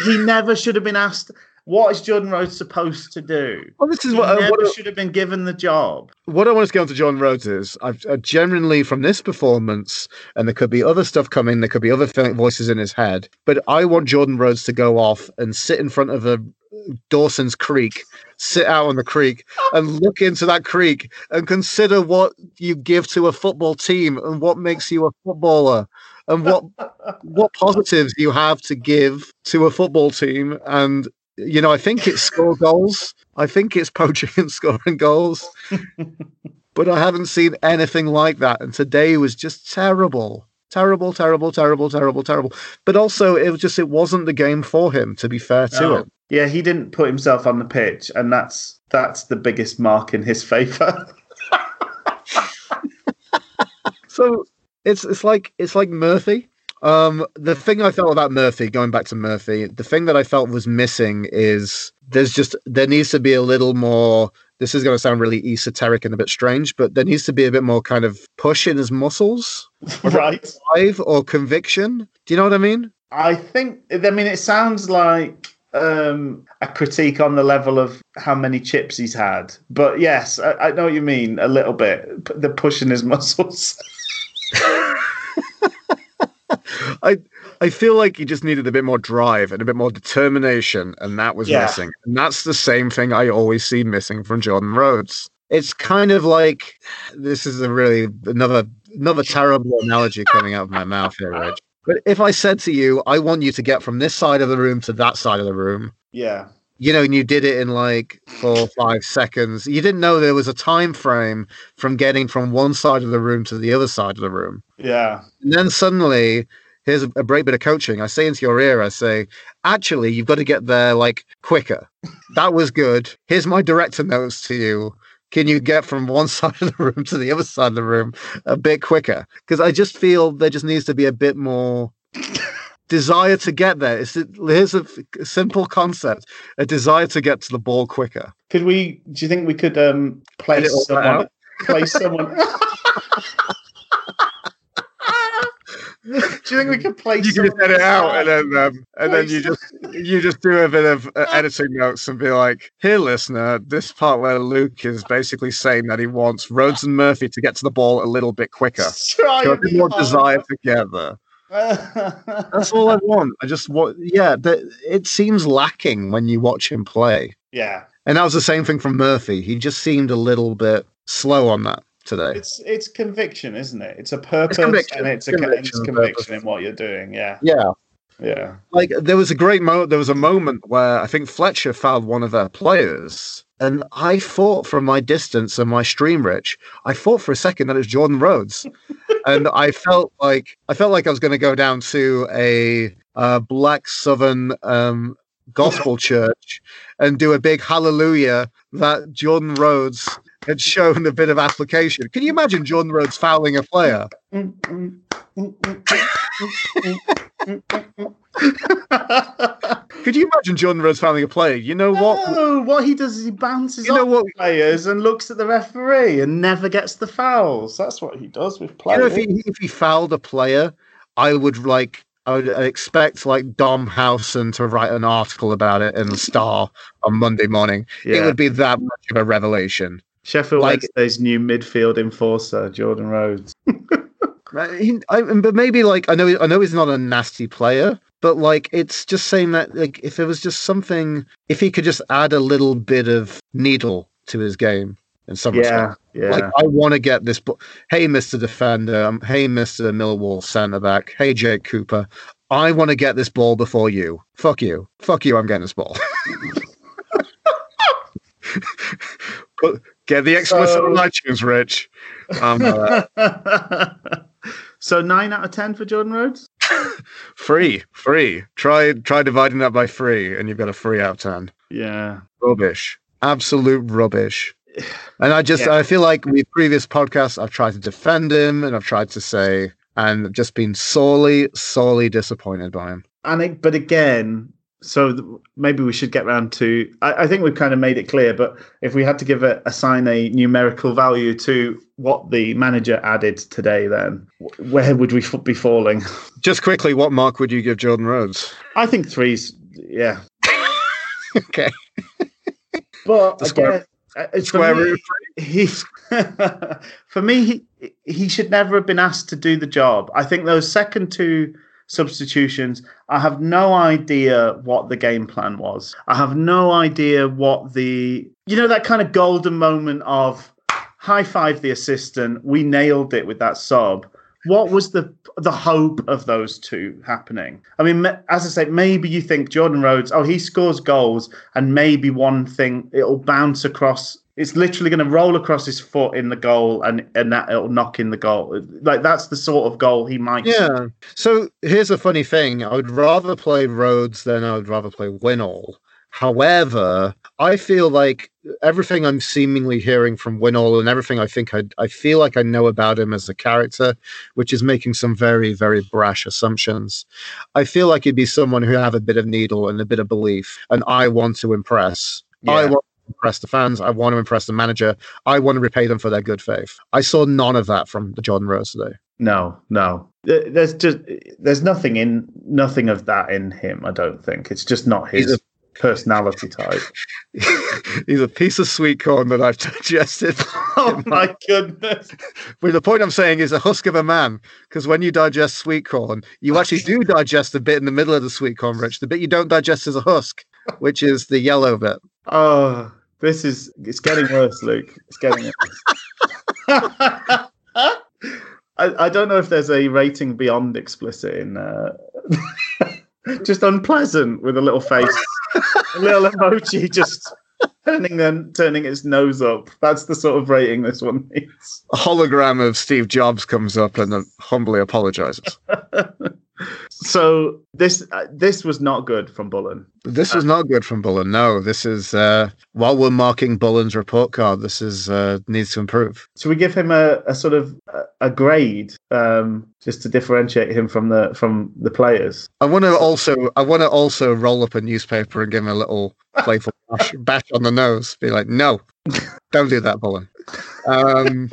he never should have been asked. What is Jordan Rhodes supposed to do? Well, this is He what, uh, never what, should have been given the job. what I want to get on to John Rhodes is I've uh, generally from this performance, and there could be other stuff coming, there could be other th- voices in his head, but I want Jordan Rhodes to go off and sit in front of a Dawson's Creek, sit out on the creek and look into that creek and consider what you give to a football team and what makes you a footballer and what what positives you have to give to a football team and you know, I think it's score goals. I think it's poaching and scoring goals. but I haven't seen anything like that. And today was just terrible. Terrible, terrible, terrible, terrible, terrible. But also it was just it wasn't the game for him, to be fair to No. him. Yeah, he didn't put himself on the pitch, and that's that's the biggest mark in his favour. So it's it's like it's like Murphy. Um, the thing I felt about Murphy, going back to Murphy, the thing that I felt was missing is there's just there needs to be a little more. This is going to sound really esoteric and a bit strange, but there needs to be a bit more kind of push in his muscles, right. drive or conviction. Do you know what I mean? I think. I mean, it sounds like um, a critique on the level of how many chips he's had. But yes, I, I know what you mean a little bit. The push in his muscles. I I feel like he just needed a bit more drive and a bit more determination, and that was Yeah. missing. And that's the same thing I always see missing from Jordan Rhodes. It's kind of like this is a really another another terrible analogy coming out of my mouth here, Rich. But if I said to you, I want you to get from this side of the room to that side of the room, yeah. you know, and you did it in like four or five seconds, you didn't know there was a time frame from getting from one side of the room to the other side of the room. Yeah. And then suddenly, here's a, a great bit of coaching. I say into your ear, I say, actually, you've got to get there like quicker. That was good. Here's my director notes to you. Can you get from one side of the room to the other side of the room a bit quicker? Because I just feel there just needs to be a bit more desire to get there. It's, here's a, simple concept: a desire to get to the ball quicker. Could we? Do you think we could um, place someone? Place someone. Do you think we could place? You can edit out, and then um, and then you just you just do a bit of uh, editing notes and be like, "Here, listener, this part where Luke is basically saying that he wants Rhodes and Murphy to get to the ball a little bit quicker, so more desire together." That's all I want. I just want, yeah. The, it seems lacking when you watch him play, yeah, and that was the same thing from Murphy. He just seemed a little bit slow on that today. it's it's conviction, isn't it? It's a purpose conviction. and it's a Conviction and conviction in what you're doing. Yeah, Yeah, yeah. like there was a great moment there was a moment where i think fletcher fouled one of their players and i thought from my distance and my stream rich i thought for a second that it was jordan rhodes and i felt like i felt like i was going to go down to a uh, black southern um, gospel church and do a big hallelujah that jordan rhodes had shown a bit of application can you imagine jordan rhodes fouling a player could you imagine jordan rhodes fouling a player you know what No, what he does is he bounces You know off what- players and looks at the referee and never gets the fouls. That's what he does with players. You know, if he if he fouled a player, I would like I would expect like Dom Howson to write an article about it in the Star on Monday morning. It would be that much of a revelation. Sheffield Like- Wednesday's new midfield enforcer, Jordan Rhodes. He- I, but maybe like I know I know he's not a nasty player, but like it's just saying that like if it was just something, if he could just add a little bit of needle to his game in some respect. Yeah, yeah. Like I want to get this. Ball. Hey, Mister Defender. Um, hey, Mister Millwall centre back. Hey, Jake Cooper. I want to get this ball before you. Fuck you. Fuck you. I'm getting this ball. Put- get the explicit So- on iTunes, Rich. So nine out of ten for Jordan Rhodes. free, free. Try try dividing that by three, and you've got a free out of ten. Yeah, Rubbish. Absolute rubbish. And I just Yeah. I feel like with previous podcasts I've tried to defend him and I've tried to say and just been sorely, sorely disappointed by him. and it, but again, so th- maybe we should get round to. I, I think we've kind of made it clear, but if we had to give a assign a numerical value to what the manager added today, then wh- where would we f- be falling? Just quickly, what mark would you give Jordan Rhodes? I think threes. Yeah, okay. but The square- again, uh, Square me- root. He's for me. He, he should never have been asked to do the job. I think those second two substitutions. I have no idea what the game plan was. I have no idea what the you know that kind of golden moment of high five the assistant. We nailed it with that sub. What was the the hope of those two happening? I mean, as I say, maybe you think Jordan Rhodes, oh, he scores goals, and maybe one thing it'll bounce across. It's literally going to roll across his foot in the goal, and and that it'll knock in the goal. Like that's the sort of goal he might. Yeah. So here's a funny thing. I would rather play Rhodes than I would rather play Winnall. However, I feel like everything I'm seemingly hearing from Winnall and everything I think I, I feel like I know about him as a character, which is making some very, very brash assumptions. I feel like he'd be someone who have a bit of needle and a bit of belief, and I want to impress. I Yeah. want to impress the fans. I want to impress the manager. I want to repay them for their good faith. I saw none of that from the Jordan Rhodes today. No, no. There's just there's nothing in nothing of that in him. I don't think it's just not his personality type. He's a piece of sweet corn that I've digested. oh my goodness! But the point I'm saying is a husk of a man, because when you digest sweet corn, you actually do digest the bit in the middle of the sweet corn, Rich. The bit you don't digest is a husk, which is the yellow bit. Oh, this is it's getting worse, Luke. It's getting worse. I, I don't know if there's a rating beyond explicit in uh, just unpleasant with a little face, a little emoji just turning and turning its nose up. That's the sort of rating this one needs. A hologram of Steve Jobs comes up and humbly apologizes. So this uh, this was not good from Bullen. This was not good from Bullen. No, this is uh, while we're marking Bullen's report card, this is uh, needs to improve. Should we give him a, a sort of a, grade um, just to differentiate him from the from the players? I want to also I want to also roll up a newspaper and give him a little playful bash, bash on the nose. Be like, no, don't do that, Bullen. Um,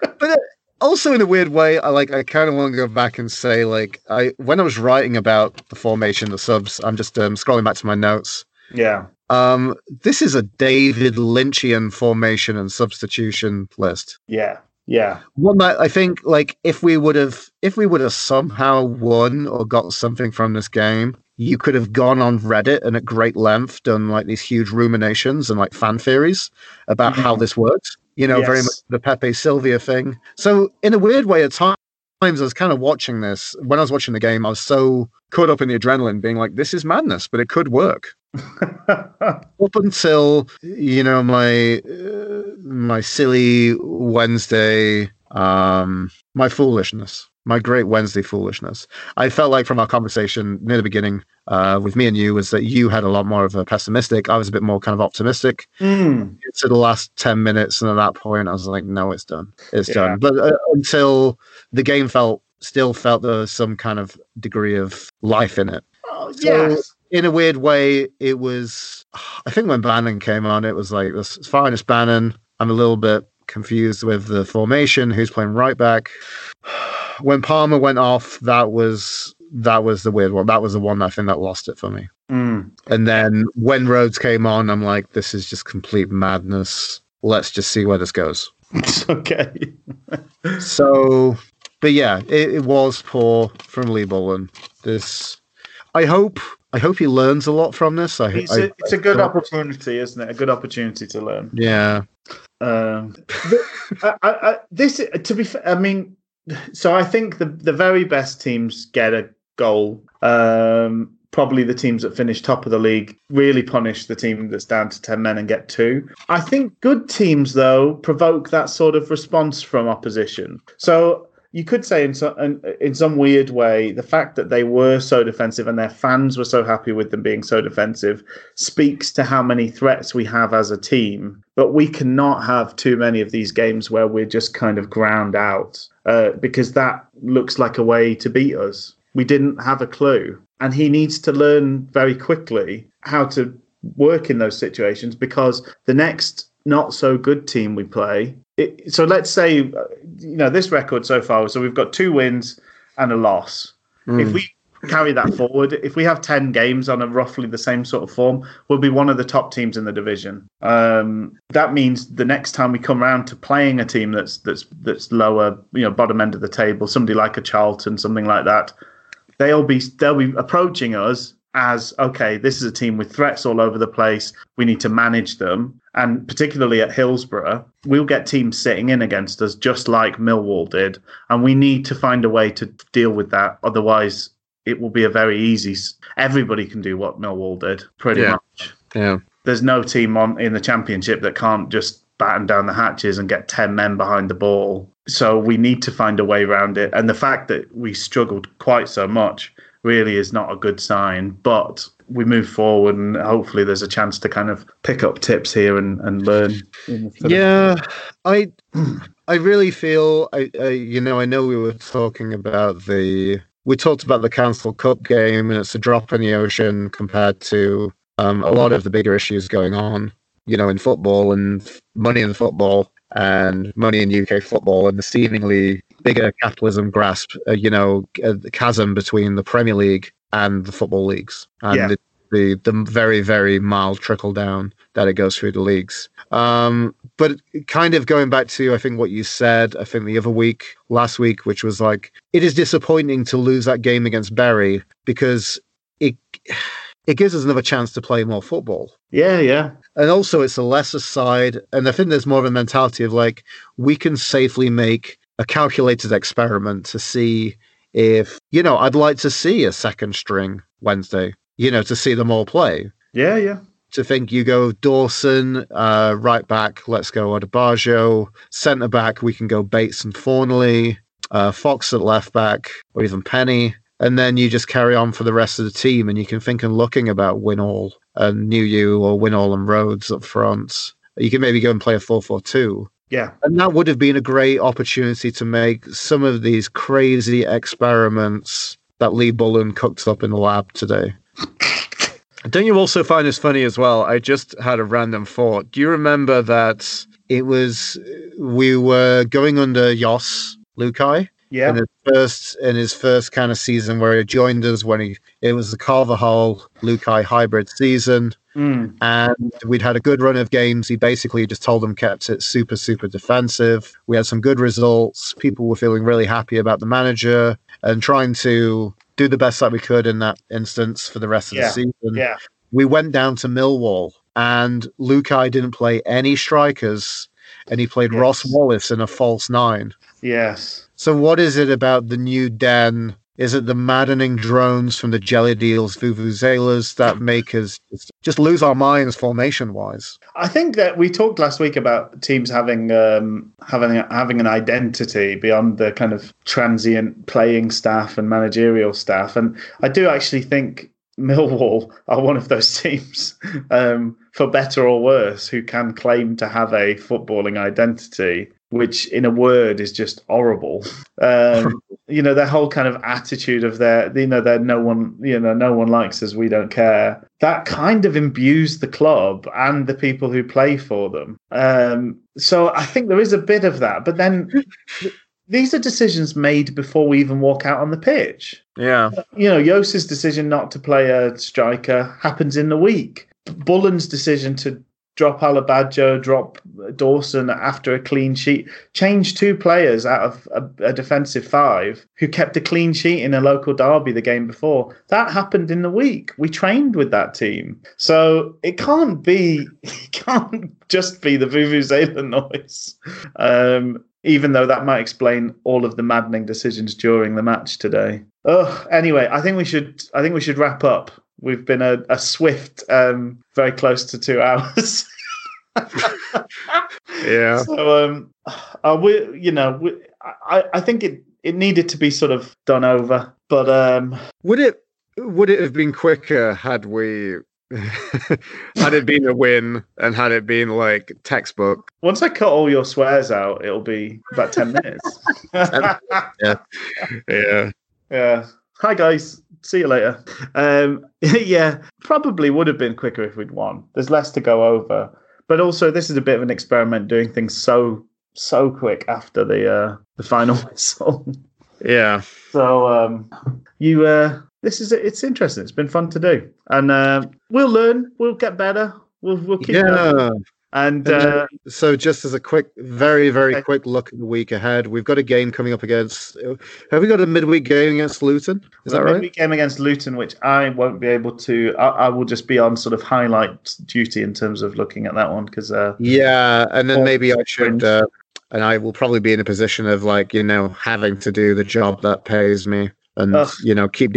but uh, also in a weird way, I like I kind of want to go back and say like I when I was writing about the formation, the subs, I'm just um, scrolling back to my notes. Yeah. Um, this is a David Lynchian formation and substitution list. Yeah. Yeah. One that I think, like, if we would have, if we would have somehow won or got something from this game, you could have gone on Reddit and at great length done like these huge ruminations and like fan theories about how Mhm. this works. You know, very much the Pepe Silvia thing. So, in a weird way, at times I was kind of watching this. When I was watching the game, I was so caught up in the adrenaline, being like, "This is madness," but it could work up until you know my uh, my silly Wednesday, um, my foolishness, my great Wednesday foolishness. I felt like from our conversation near the beginning uh, with me and you was that you had a lot more of a pessimistic. I was a bit more kind of optimistic. Mm. To the last ten minutes, and at that point, I was like, "No, it's done. It's Yeah. done." But uh, until the game felt still felt there was some kind of degree of life in it Oh, So- yes. in a weird way, it was. I think when Bannan came on, it was like this. Fine, it's Bannan. I'm a little bit confused with the formation. Who's playing right back? When Palmer went off, that was that was the weird one. That was the one I think that lost it for me. Mm. And then when Rhodes came on, I'm like, this is just complete madness. let's just see where this goes. okay. so, but yeah, it, it was poor from Lee Bullen. This, I hope, I hope he learns a lot from this. I, It's I, a, it's a good I- opportunity, isn't it? A good opportunity to learn. Yeah, Um, I, I, I, this to be fair, I mean, so I think the the very best teams get a goal. Um, probably the teams that finish top of the league really punish the team that's down to ten men and get two. I think good teams though provoke that sort of response from opposition. So. You could say in some in, some weird way, the fact that they were so defensive and their fans were so happy with them being so defensive speaks to how many threats we have as a team. But we cannot have too many of these games where we're just kind of ground out uh, because that looks like a way to beat us. We didn't have a clue. And he needs to learn very quickly how to work in those situations because the next not so good team we play. It, so let's say, uh, you know, this record so far, so we've got two wins and a loss. If we carry that forward, if we have 10 games on a roughly the same sort of form, we'll be one of the top teams in the division. Um, that means the next time we come around to playing a team that's that's that's lower, you know, bottom end of the table, somebody like a Charlton, something like that, they'll be they'll be approaching us as okay, this is a team with threats all over the place. We need to manage them. And particularly at Hillsborough, we'll get teams sitting in against us just like Millwall did. And we need to find a way to deal with that. Otherwise, it will be a very easy. Everybody can do what Millwall did, pretty Yeah. much. yeah, There's no team on in the championship that can't just batten down the hatches and get 10 men behind the ball. So we need to find a way around it. And the fact that we struggled quite so much really is not a good sign. But we move forward and hopefully there's a chance to kind of pick up tips here and, and learn. in- for the- yeah. I, I really feel. I, I, you know, I know we were talking about the. We talked about the Council Cup game, and it's a drop in the ocean compared to um, a lot of the bigger issues going on. You know, in football and money in football and money in UK football, and the seemingly bigger capitalism grasp. Uh, you know, uh, the chasm between the Premier League and the football leagues, and Yeah. the, the the very very mild trickle down that it goes through the leagues. Um, but kind of going back to I think what you said, I think the other week, last week, which was like it is disappointing to lose that game against Bury because it it gives us another chance to play more football. Yeah, yeah. And also it's a lesser side, and I think there's more of a mentality of like we can safely make a calculated experiment to see if you know, I'd like to see a second string Wednesday, you know, to see them all play Yeah, yeah. to think you go Dawson, uh, right back, let's go Odubajo, centre back, we can go Bates and Fornley, uh, Fox at left back, or even Penney. And then you just carry on for the rest of the team, and you can think and looking about Winnall and Nuhiu or Winnall and Rhodes up front. You can maybe go and play a 4 4 2. Yeah. And that would have been a great opportunity to make some of these crazy experiments that Lee Bullen cooked up in the lab today. Don't you also find this funny as well? I just had a random thought. Do you remember that it was we were going under Jos Luhukay Yeah. in his first in his first kind of season where he joined us when he it was the Carvalhal Luhukay hybrid season Mm. and we'd had a good run of games. He basically just told them kept it super, super defensive. We had some good results. People were feeling really happy about the manager and trying to do the best that we could in that instance for the rest of Yeah, the season. Yeah. We went down to Millwall and Luhukay didn't play any strikers and he played Yes. Ross Wallace in a false nine. Yes. So what is it about the new den? Is it the maddening drones from the Jelly Deals Vuvuzelas that make us just- lose our minds formation wise? I think that we talked last week about teams having um, having having an identity beyond the kind of transient playing staff and managerial staff, and I do actually think Millwall are one of those teams, um, for better or worse, who can claim to have a footballing identity, which, in a word, is just horrible. Um, you know, their whole kind of attitude of their, you know, their no one, you know, no one likes us, we don't care. That kind of imbues the club and the people who play for them. Um, so I think there is a bit of that, but then. th- These are decisions made before we even walk out on the pitch Yeah. you know, Jos's decision not to play a striker happens in the week. Bullen's decision to drop Odubajo, drop Dawson after a clean sheet, change two players out of a, a, defensive five who kept a clean sheet in a local derby the game before. That happened in the week. We trained with that team. So it can't be, it can't just be the Vuvuzela noise. Um, even though that might explain all of the maddening decisions during the match today. Oh, anyway, I think we should. I think we should wrap up. We've been a, a swift, um, very close to two hours. yeah. So, um, uh, we, you know, we, I, I think it it needed to be sort of done over, but um, would it would it have been quicker had we had it been a win and had it been like textbook. Once I cut all your swears out, it'll be about 10 minutes. yeah. Yeah. Yeah. Hi, guys. See you later. Um, yeah, probably would have been quicker if we'd won. There's less to go over. But also, this is a bit of an experiment doing things so, so quick after the uh, the final whistle. yeah. So um, you uh, this is it's interesting. It's been fun to do, and uh, we'll learn. We'll get better. We'll we'll keep. Yeah. And uh, so, just as a quick, very, very okay. quick look at the week ahead, we've got a game coming up against. Have we got a midweek game against Luton? Is that right? Midweek game against Luton, which I won't be able to. I, I, will just be on sort of highlight duty in terms of looking at that one because. Uh, yeah, and then maybe I should. Uh, and I will probably be in a position of like you know having to do the job that pays me, and Ugh. you know keep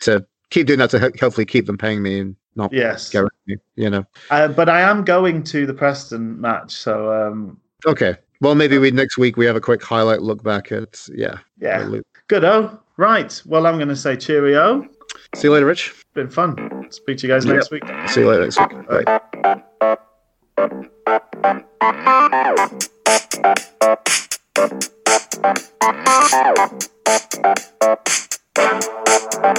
to keep doing that to hopefully keep them paying me and not yes, guarantee, you know. Uh, but I am going to the Preston match, so um, okay. Well, maybe we next week we have a quick highlight look back at yeah yeah good oh right. Well, I'm going to say cheerio. See you later, Rich. Been fun. Speak to you guys yep. next week. See you later next week. Bye. Bye. Thank